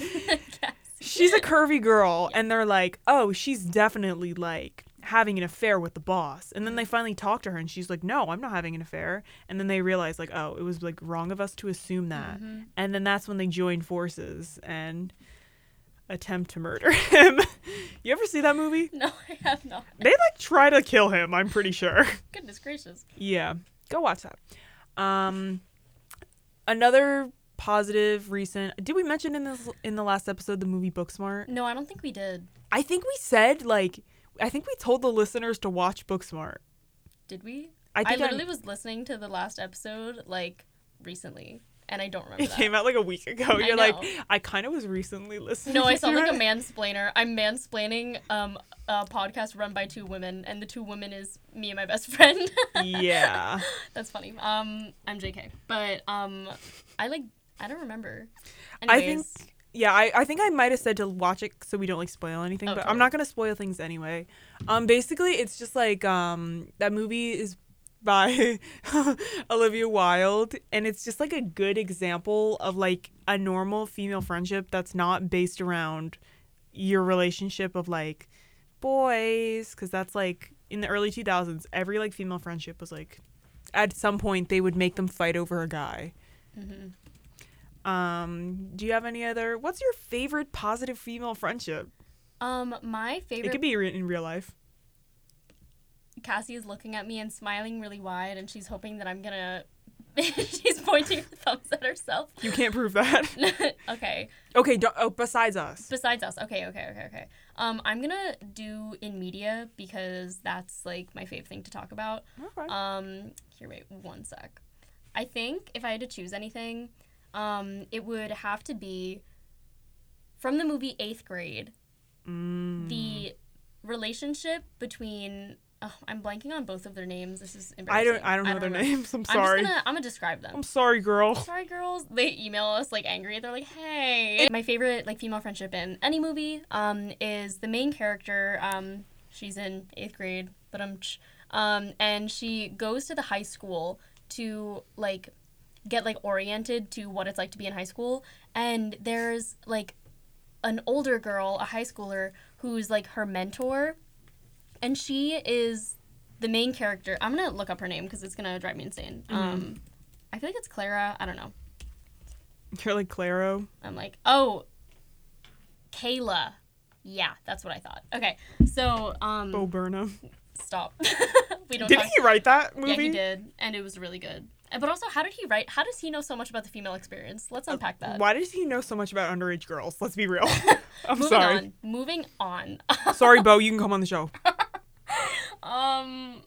she's a curvy girl, yeah. and they're like, oh, she's definitely like having an affair with the boss. And then they finally talk to her and she's like, "No, I'm not having an affair." And then they realize like, "Oh, it was like wrong of us to assume that." Mm-hmm. And then that's when they join forces and attempt to murder him. you ever see that movie? No, I have not. They like try to kill him, I'm pretty sure. Goodness gracious. Yeah. Go watch that. Um another positive recent did we mention in this in the last episode the movie Booksmart? No, I don't think we did. I think we said like I think we told the listeners to watch Booksmart. Did we? I, I literally I'm... was listening to the last episode like recently, and I don't remember. It that. came out like a week ago. You're like, I kind of was recently listening. No, I sound like a mansplainer. I'm mansplaining um, a podcast run by two women, and the two women is me and my best friend. yeah, that's funny. Um, I'm JK, but um, I like I don't remember. Anyways, I think yeah, I, I think I might have said to watch it so we don't like spoil anything, but I'm not gonna spoil things anyway. Um, basically, it's just like um that movie is by Olivia Wilde, and it's just like a good example of like a normal female friendship that's not based around your relationship of like boys, because that's like in the early 2000s, every like female friendship was like at some point they would make them fight over a guy. hmm Um, do you have any other what's your favorite positive female friendship? Um, my favorite. It could be re- in real life. Cassie is looking at me and smiling really wide, and she's hoping that I'm gonna. she's pointing her thumbs at herself. You can't prove that. okay. okay, do- oh, besides us. Besides us, okay, okay, okay, okay. Um, I'm gonna do in media because that's like my favorite thing to talk about. Okay. Um, here, wait one sec. I think if I had to choose anything, um, it would have to be from the movie Eighth Grade. Mm. The relationship between oh, I'm blanking on both of their names. This is embarrassing. I don't I don't know their remember. names. I'm I'm sorry. just gonna I'm gonna describe them. I'm sorry, girl. Sorry, girls. They email us like angry. They're like, "Hey." My favorite like female friendship in any movie um is the main character. Um, she's in eighth grade, but um, um, and she goes to the high school to like get like oriented to what it's like to be in high school. And there's like an older girl, a high schooler, who's like her mentor, and she is the main character. I'm gonna look up her name because it's gonna drive me insane. Um, I feel like it's Clara. I don't know. You're like Claro. I'm like, oh, Kayla. Yeah, that's what I thought. Okay, so um, Bo Burnham. stop. we don't. Did talk- he write that movie? Yeah, he did, and it was really good. Uh, But also, how did he write? How does he know so much about the female experience? Let's unpack that. Why does he know so much about underage girls? Let's be real. I'm Moving sorry. on. Moving on. Sorry, Bo. You can come on the show. Um,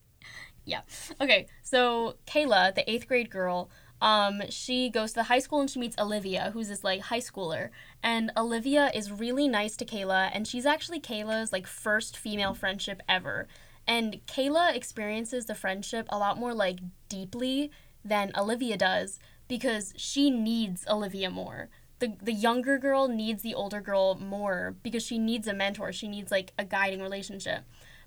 yeah. Okay, so Kayla, the eighth grade girl, um, she goes to the high school and she meets Olivia, who's this like high schooler. And Olivia is really nice to Kayla, and she's actually Kayla's like first female friendship ever. And Kayla experiences the friendship a lot more like deeply than Olivia does because she needs Olivia more. The, the younger girl needs the older girl more because she needs a mentor. She needs like a guiding relationship.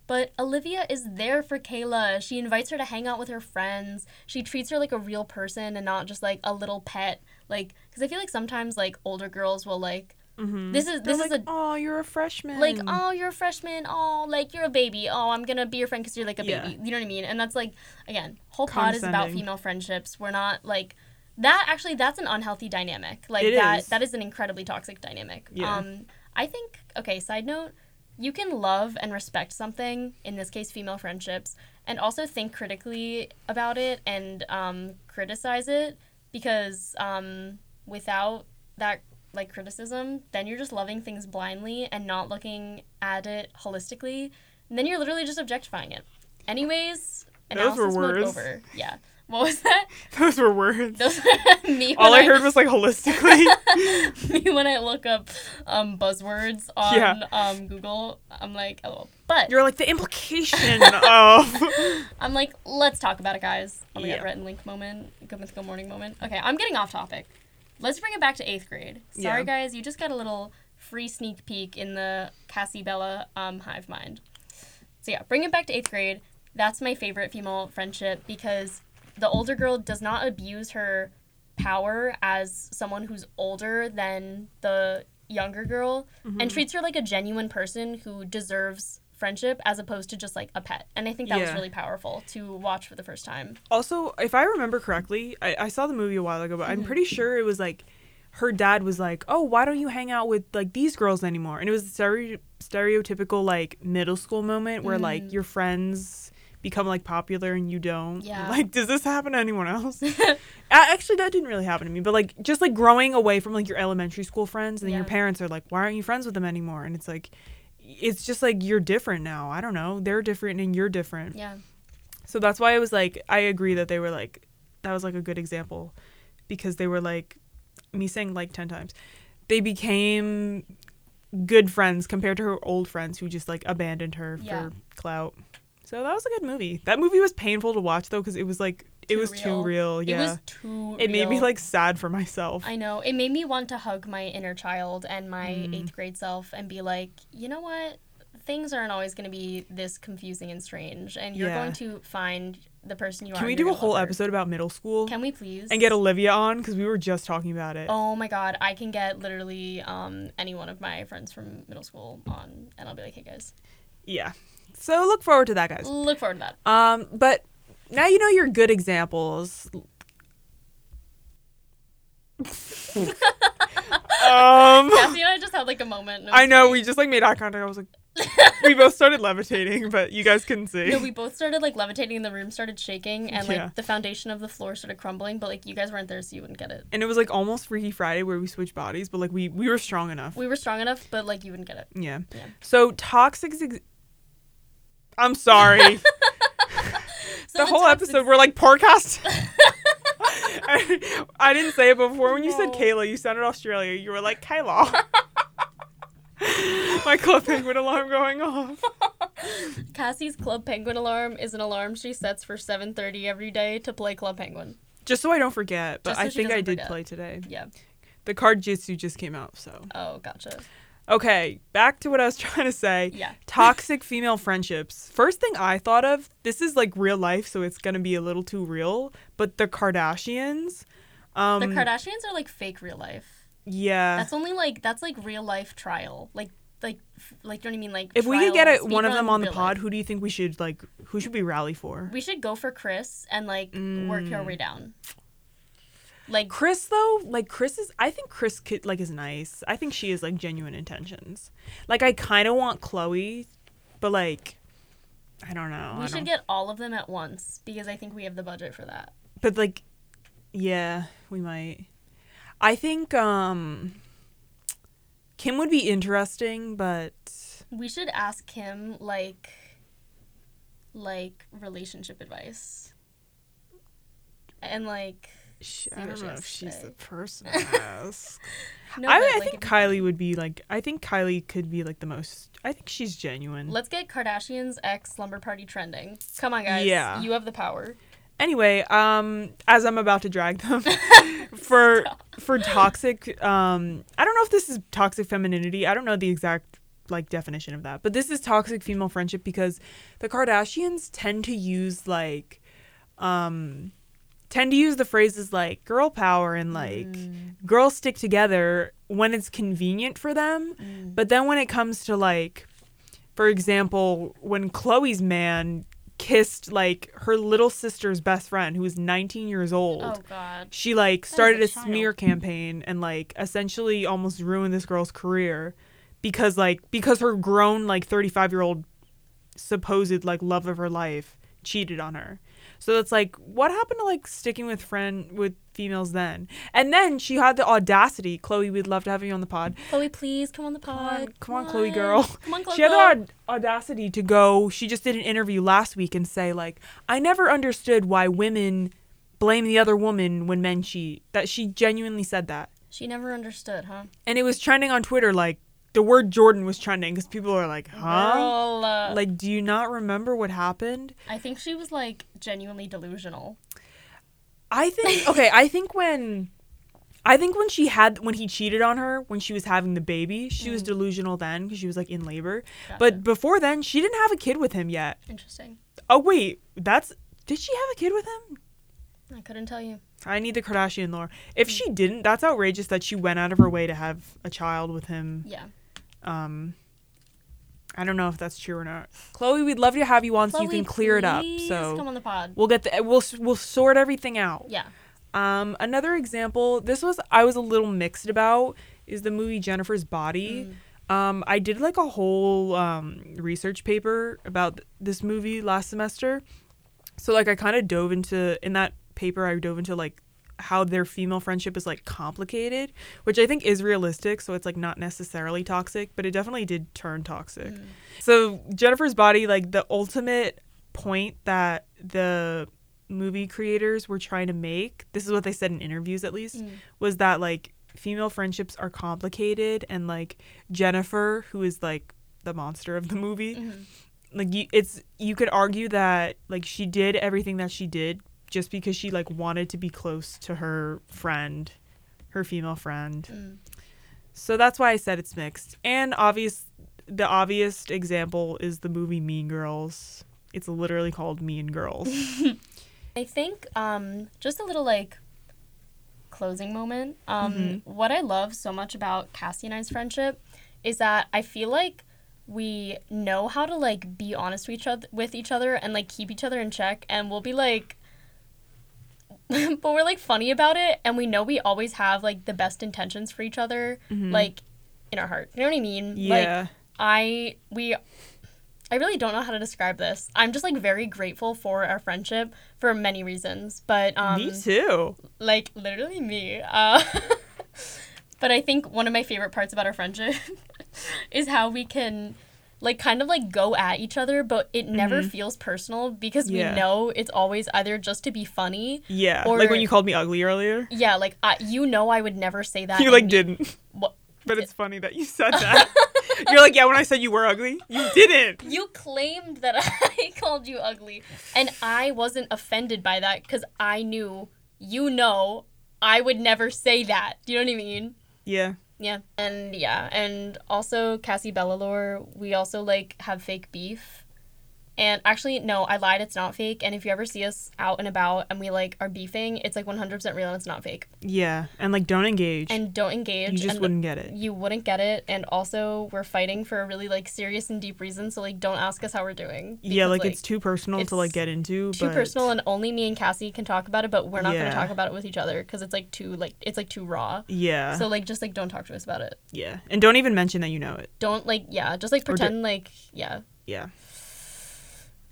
But Olivia is there for Kayla. She invites her to hang out with her friends. She treats her like a real person and not just like a little pet. Like, because I feel like sometimes like older girls will like, Mm-hmm. this is this They're is like, a oh, you're a freshman. like oh you're a freshman oh like you're a baby oh I'm gonna be your friend because you're like a Yeah. baby you know what I mean and that's like again whole pod is about female friendships we're not like that actually that's an unhealthy dynamic like It that is. that is an incredibly toxic dynamic Yeah. um I think okay side note you can love and respect something in this case female friendships and also think critically about it and um, criticize it because um, without that like criticism then you're just loving things blindly and not looking at it holistically and then you're literally just objectifying it anyways Those were mode words. over yeah what was that Those were words. Those me All when I heard was like holistically. me when I look up um, buzzwords on Yeah. um, Google. I'm like, oh, but You're like the implication of. I'm like, let's talk about it, guys. Oh my Yeah. god, Rhett and Link moment, good mythical morning moment. Okay, I'm getting off topic. Let's bring it back to eighth grade. Sorry, Yeah. guys, you just got a little free sneak peek in the Cassie Bella um, hive mind. So yeah, bring it back to eighth grade. That's my favorite female friendship because the older girl does not abuse her power as someone who's older than the younger girl and treats her like a genuine person who deserves friendship as opposed to just like a pet. And I think that was really powerful to watch for the first time. also, if I remember correctly, I, I saw the movie a while ago, but I'm Mm-hmm. pretty sure it was like her dad was like, "Oh, why don't you hang out with like these girls anymore?" And it was a stereo- stereotypical like middle school moment where like your friends become like popular and you don't. Mm. Yeah. Like, does this happen to anyone else? Actually, that didn't really happen to me, but like just like growing away from like your elementary school friends, and then your parents are like, "Why aren't you friends with them anymore?" And it's like, it's just like you're different now. I don't know. They're different and you're different. Yeah. So that's why I was like, I agree that they were like, that was like a good example because they were like, me saying like 10 times, they became good friends compared to her old friends who just like abandoned her Yeah. for clout. So that was a good movie. That movie was painful to watch though because it was like, it was too real. Yeah. It was too It made me like sad for myself. I know. It made me want to hug my inner child and my Mm. eighth grade self and be like, you know what? Things aren't always going to be this confusing and strange, and you're Yeah. going to find the person you are. Can we do a whole episode about middle school Can we please? and get Olivia on because we were just talking about it. Oh my god, I can get literally um, any one of my friends from middle school on, and I'll be like, hey guys. Yeah. So look forward to that, guys. Look forward to that. Um, but now you know your good examples. um, Cassie and I just had like a moment. and I know funny. we just like made eye contact. I was like, we both started levitating, but you guys couldn't see. No, we both started like levitating, and the room started shaking, and like Yeah. the foundation of the floor started crumbling. But like you guys weren't there, so you wouldn't get it. and it was like almost Freaky Friday where we switched bodies, but like we we were strong enough. We were strong enough, but like you wouldn't get it. Yeah. Yeah. So toxic. Ex- I'm sorry. The whole episode we're like podcast. I, I didn't say it before when you said Kayla. You sounded Australia. You were like Kayla. My club penguin alarm going off. Cassie's Club Penguin alarm is an alarm she sets for 7:30 every day to play Club Penguin. Just so I don't forget, but so I think I did forget. play today. Yeah. The card jitsu just came out, so Oh, gotcha. Okay. Back to what I was trying to say. Yeah. Toxic female friendships. First thing I thought of. This is like real life, so it's gonna be a little too real. But the Kardashians. Um, The Kardashians are like fake real life. Yeah. That's only like that's like real life trial. Like like like you know what I mean? Like If we could get it, one of them on the pod, life. who do you think we should like? Who should we rally for? we should go for Kris and like work our Mm. way down. Like Kris though, like Kris is. I think Kris could like is nice. I think she is like genuine intentions. Like I kind of want Khloe, but like, I don't know. we I should don't- get all of them at once because I think we have the budget for that. but like, yeah, we might. I think um, Kim would be interesting, but We should ask him like like relationship advice. And like she, I don't know if she's say. the person to ask. no, I, but, I like, think if- Kylie would be like. I think Kylie could be like the most. I think she's genuine. Let's get Kardashian's ex slumber party trending. Come on, guys. Yeah. You have the power. Anyway, um, as I'm about to drag them for for toxic, um, I don't know if this is toxic femininity. I don't know the exact like definition of that, but this is toxic female friendship because the Kardashians tend to use like, um, tend to use the phrases like girl power and like Mm. girls stick together when it's convenient for them, Mm. but then when it comes to like, for example, when Khloe's man kissed like her little sister's best friend who was 19 years old. Oh God. She like started a a smear campaign and like essentially almost ruined this girl's career because like because her grown like 35 year old supposed like love of her life cheated on her. So it's like what happened to like sticking with friend with females then? And then she had the audacity, Khloe, we'd love to have you on the pod. Khloe, please come on the Come pod. on, come on, Khloe girl. Come on, Khloe. She had the aud- audacity to go. She just did an interview last week and say like, "I never understood why women blame the other woman when men cheat." That she genuinely said that, She never understood, huh? and it was trending on Twitter. Like the word Jordyn was trending because people are like, "Huh." Uh, Like, do you not remember what happened? I think she was like genuinely delusional. I think okay. I think when, I think when she had when he cheated on her when she was having the baby, she was Mm. delusional then because she was like in labor. Gotcha. But before then, she didn't have a kid with him yet. interesting. Oh wait, that's did she have a kid with him? I couldn't tell you. I need the Kardashian lore. If she didn't, that's outrageous that she went out of her way to have a child with him. Yeah. Um I don't know if that's true or not. Khloe, we'd love to have you on so you can clear it up. So come on the pod. we'll get the we'll we'll sort everything out. Yeah. Um another example, this was I was a little mixed about is the movie Jennifer's Body. Mm. Um, I did like a whole um, research paper about th- this movie last semester. So like I kind of dove into in that paper I dove into like how their female friendship is like complicated, which I think is realistic, so it's like not necessarily toxic, but it definitely did turn toxic. Mm. So Jennifer's Body like the ultimate point that the movie creators were trying to make, this is what they said in interviews at least, Mm. was that like female friendships are complicated and like Jennifer, who is like the monster of the movie, Mhm. like you, it's you could argue that like she did everything that she did just because she like wanted to be close to her friend, her female friend. Mm. So that's why I said it's mixed. And obvious the obvious example is the movie Mean Girls. It's literally called Mean Girls. I think um, just a little like closing moment. Um, Mhm. What I love so much about Cassie and I's friendship is that I feel like we know how to like be honest with each other with each other and like keep each other in check and we'll be like but we're like funny about it and we know we always have like the best intentions for each other like in our heart. You know what I mean? Like Yeah. I we I really don't know how to describe this. I'm just like very grateful for our friendship for many reasons. But um Me too. like literally me. Uh, but I think one of my favorite parts about our friendship is how we can like kind of like go at each other, but it never feels personal because Mm-hmm. Yeah. we know it's always either just to be funny. Yeah. Or- like when you called me ugly earlier. Yeah, like I, you know, I would never say that. You like didn't. What? But it's funny that you said that. You're like, yeah, when I said you were ugly, you didn't. You claimed that I called you ugly, and I wasn't offended by that because I knew, you know, I would never say that. Do you know what I mean? Yeah. Yeah. And yeah, and also Cassie Bellalore, we also like have fake beef. And actually, no, I lied. It's not fake. And if you ever see us out and about and we like are beefing, it's like 100% real and it's not fake. Yeah. And like, don't engage. And don't engage. you just and wouldn't get it. You wouldn't get it. And also, we're fighting for a really like serious and deep reason. So like, don't ask us how we're doing. yeah, because, like, it's too personal to like get into. too but personal, and only me and Cassie can talk about it. But we're not Yeah. gonna talk about it with each other because it's like too like it's like too raw. Yeah. So like, just like don't talk to us about it. yeah. And don't even mention that you know it. Don't like yeah, just like Or do- pretend like yeah. Yeah.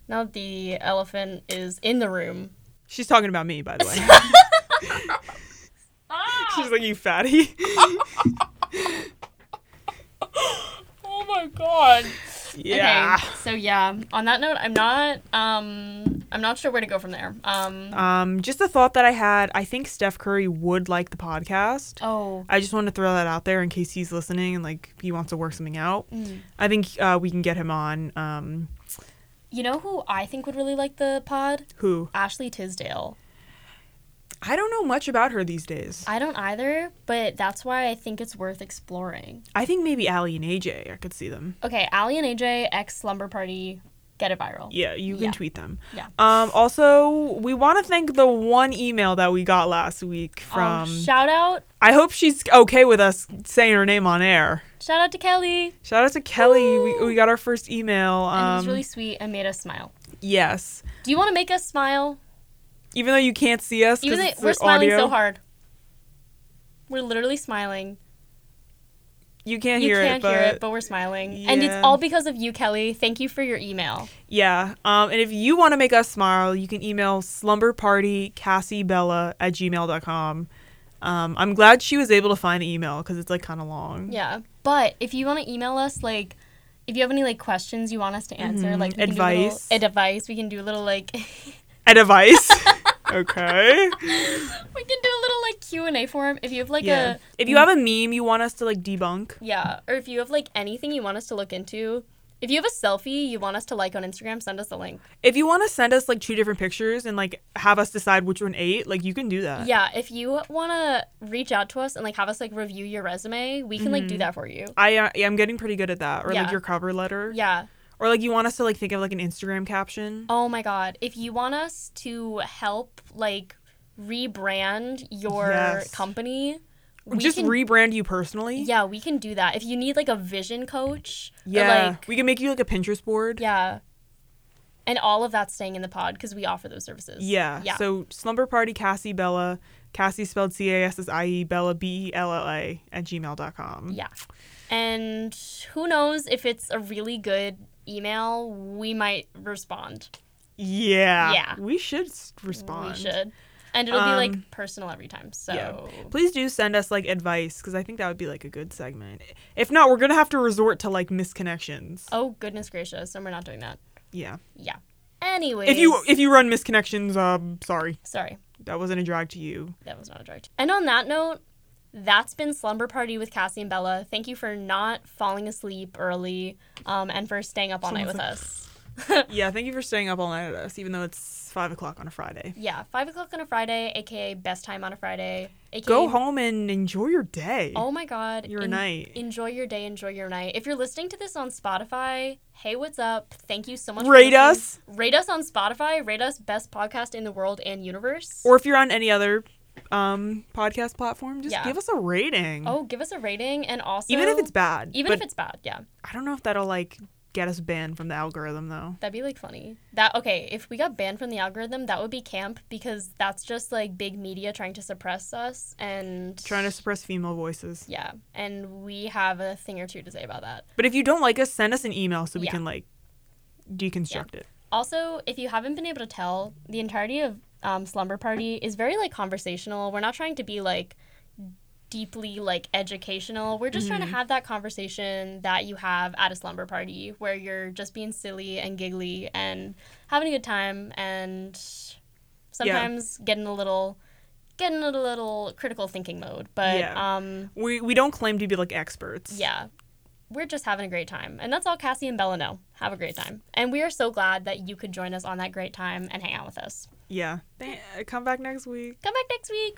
Now the elephant is in the room. She's talking about me, by the way. She's like, you fatty. Oh my god. yeah. Okay, so yeah, on that note, I'm not um I'm not sure where to go from there. Um Um, just a thought that I had. I think Steph Curry would like the podcast. oh I just want to throw that out there in case he's listening and like he wants to work something out. mm. I think uh, we can get him on. Um, you know who I think would really like the pod? who? Ashley Tisdale. I don't know much about her these days. I don't either, but that's why I think it's worth exploring. I think maybe Aly and AJ. I could see them. Okay, Aly and AJ ex slumber party get it viral. Yeah, you can Yeah. tweet them. Yeah. Um, also, we want to thank the one email that we got last week from. Um, shout out, I hope she's okay with us saying her name on air. Shout out to Kelly. Shout out to Kelly. We, Woo! we got our first email. And it Um, was really sweet and made us smile. yes. Do you want to make us smile? Even though you can't see us, Even though we're smiling so hard. We're literally smiling. You can't you hear can't it, but, hear it, but we're smiling. And it's all because of you, Kelly. Thank you for your email. yeah. Um, and if you want to make us smile, you can email slumberpartycassiebella at gmail.com. Um, I'm glad she was able to find the email because it's like kind of long. Yeah. But if you want to email us, like, if you have any like questions you want us to answer, Mhm. like we can do a Advice. little, advice, we can do a little like advice. okay. we can do a little like Q and A form. If you have like yeah. a If you have a meme you want us to like debunk, yeah, or if you have like anything you want us to look into, if you have a selfie you want us to like on Instagram, send us the link. if you want to send us like two different pictures and like have us decide which one ate, like you can do that. Yeah, if you want to reach out to us and like have us like review your resume, we can like do that for you. I uh, am getting pretty good at that. Or Yeah. like your cover letter. Yeah. Or like you want us to like think of like an Instagram caption. Oh my god. If you want us to help like rebrand your Yes. company, we just can, rebrand you personally. Yeah, we can do that. If you need like a vision coach, Yeah. like we can make you like a Pinterest board. yeah. And all of that's staying in the pod because we offer those services. Yeah. Yeah. So slumber party Cassie Bella, Cassie spelled C A S S I E Bella B E L L A at gmail.com. Yeah. And who knows if it's a really good email, we might respond. Yeah. Yeah. We should respond. We should. And it'll be Um, like personal every time. So Yeah. Please do send us like advice because I think that would be like a good segment. If not, we're gonna have to resort to like misconnections. Oh goodness gracious, and we're not doing that. Yeah. Yeah. Anyway, If you if you run misconnections, um, sorry, sorry, that wasn't a drag to you. that was not a drag. And on that note, that's been Slumber Party with Cassie and Bella. Thank you for not falling asleep early, um, and for staying up all night with Someone's us. yeah, thank you for staying up all night at us, even though it's five o'clock on a Friday. Yeah, five o'clock on a Friday, aka best time on a Friday. AKA, Go home and enjoy your day. Oh my God! Your night. Enjoy your day. Enjoy your night. If you're listening to this on Spotify, hey, what's up? Thank you so much. Rate us. Rate us on Spotify. Rate us best podcast in the world and universe. Or if you're on any other um podcast platform, just Yeah. give us a rating. Oh, give us a rating and also even if it's bad. even if it's bad, yeah. I don't know if that'll like get us banned from the algorithm though. That'd be like funny. That okay, if we got banned from the algorithm, that would be camp because that's just like big media trying to suppress us and Trying to suppress female voices. Yeah, and we have a thing or two to say about that. But if you don't like us, send us an email so we Yeah. can like deconstruct it. Also, if you haven't been able to tell, the entirety of um, Slumber Party is very like conversational. We're not trying to be like deeply like educational. We're just trying to have that conversation that you have at a slumber party where you're just being silly and giggly and having a good time and sometimes getting a little getting in a little critical thinking mode. But Yeah. um We we don't claim to be like experts. yeah. We're just having a great time. And that's all Cassie and Bella know. Have a great time. And we are so glad that you could join us on that great time and hang out with us. Yeah. Come back next week. Come back next week.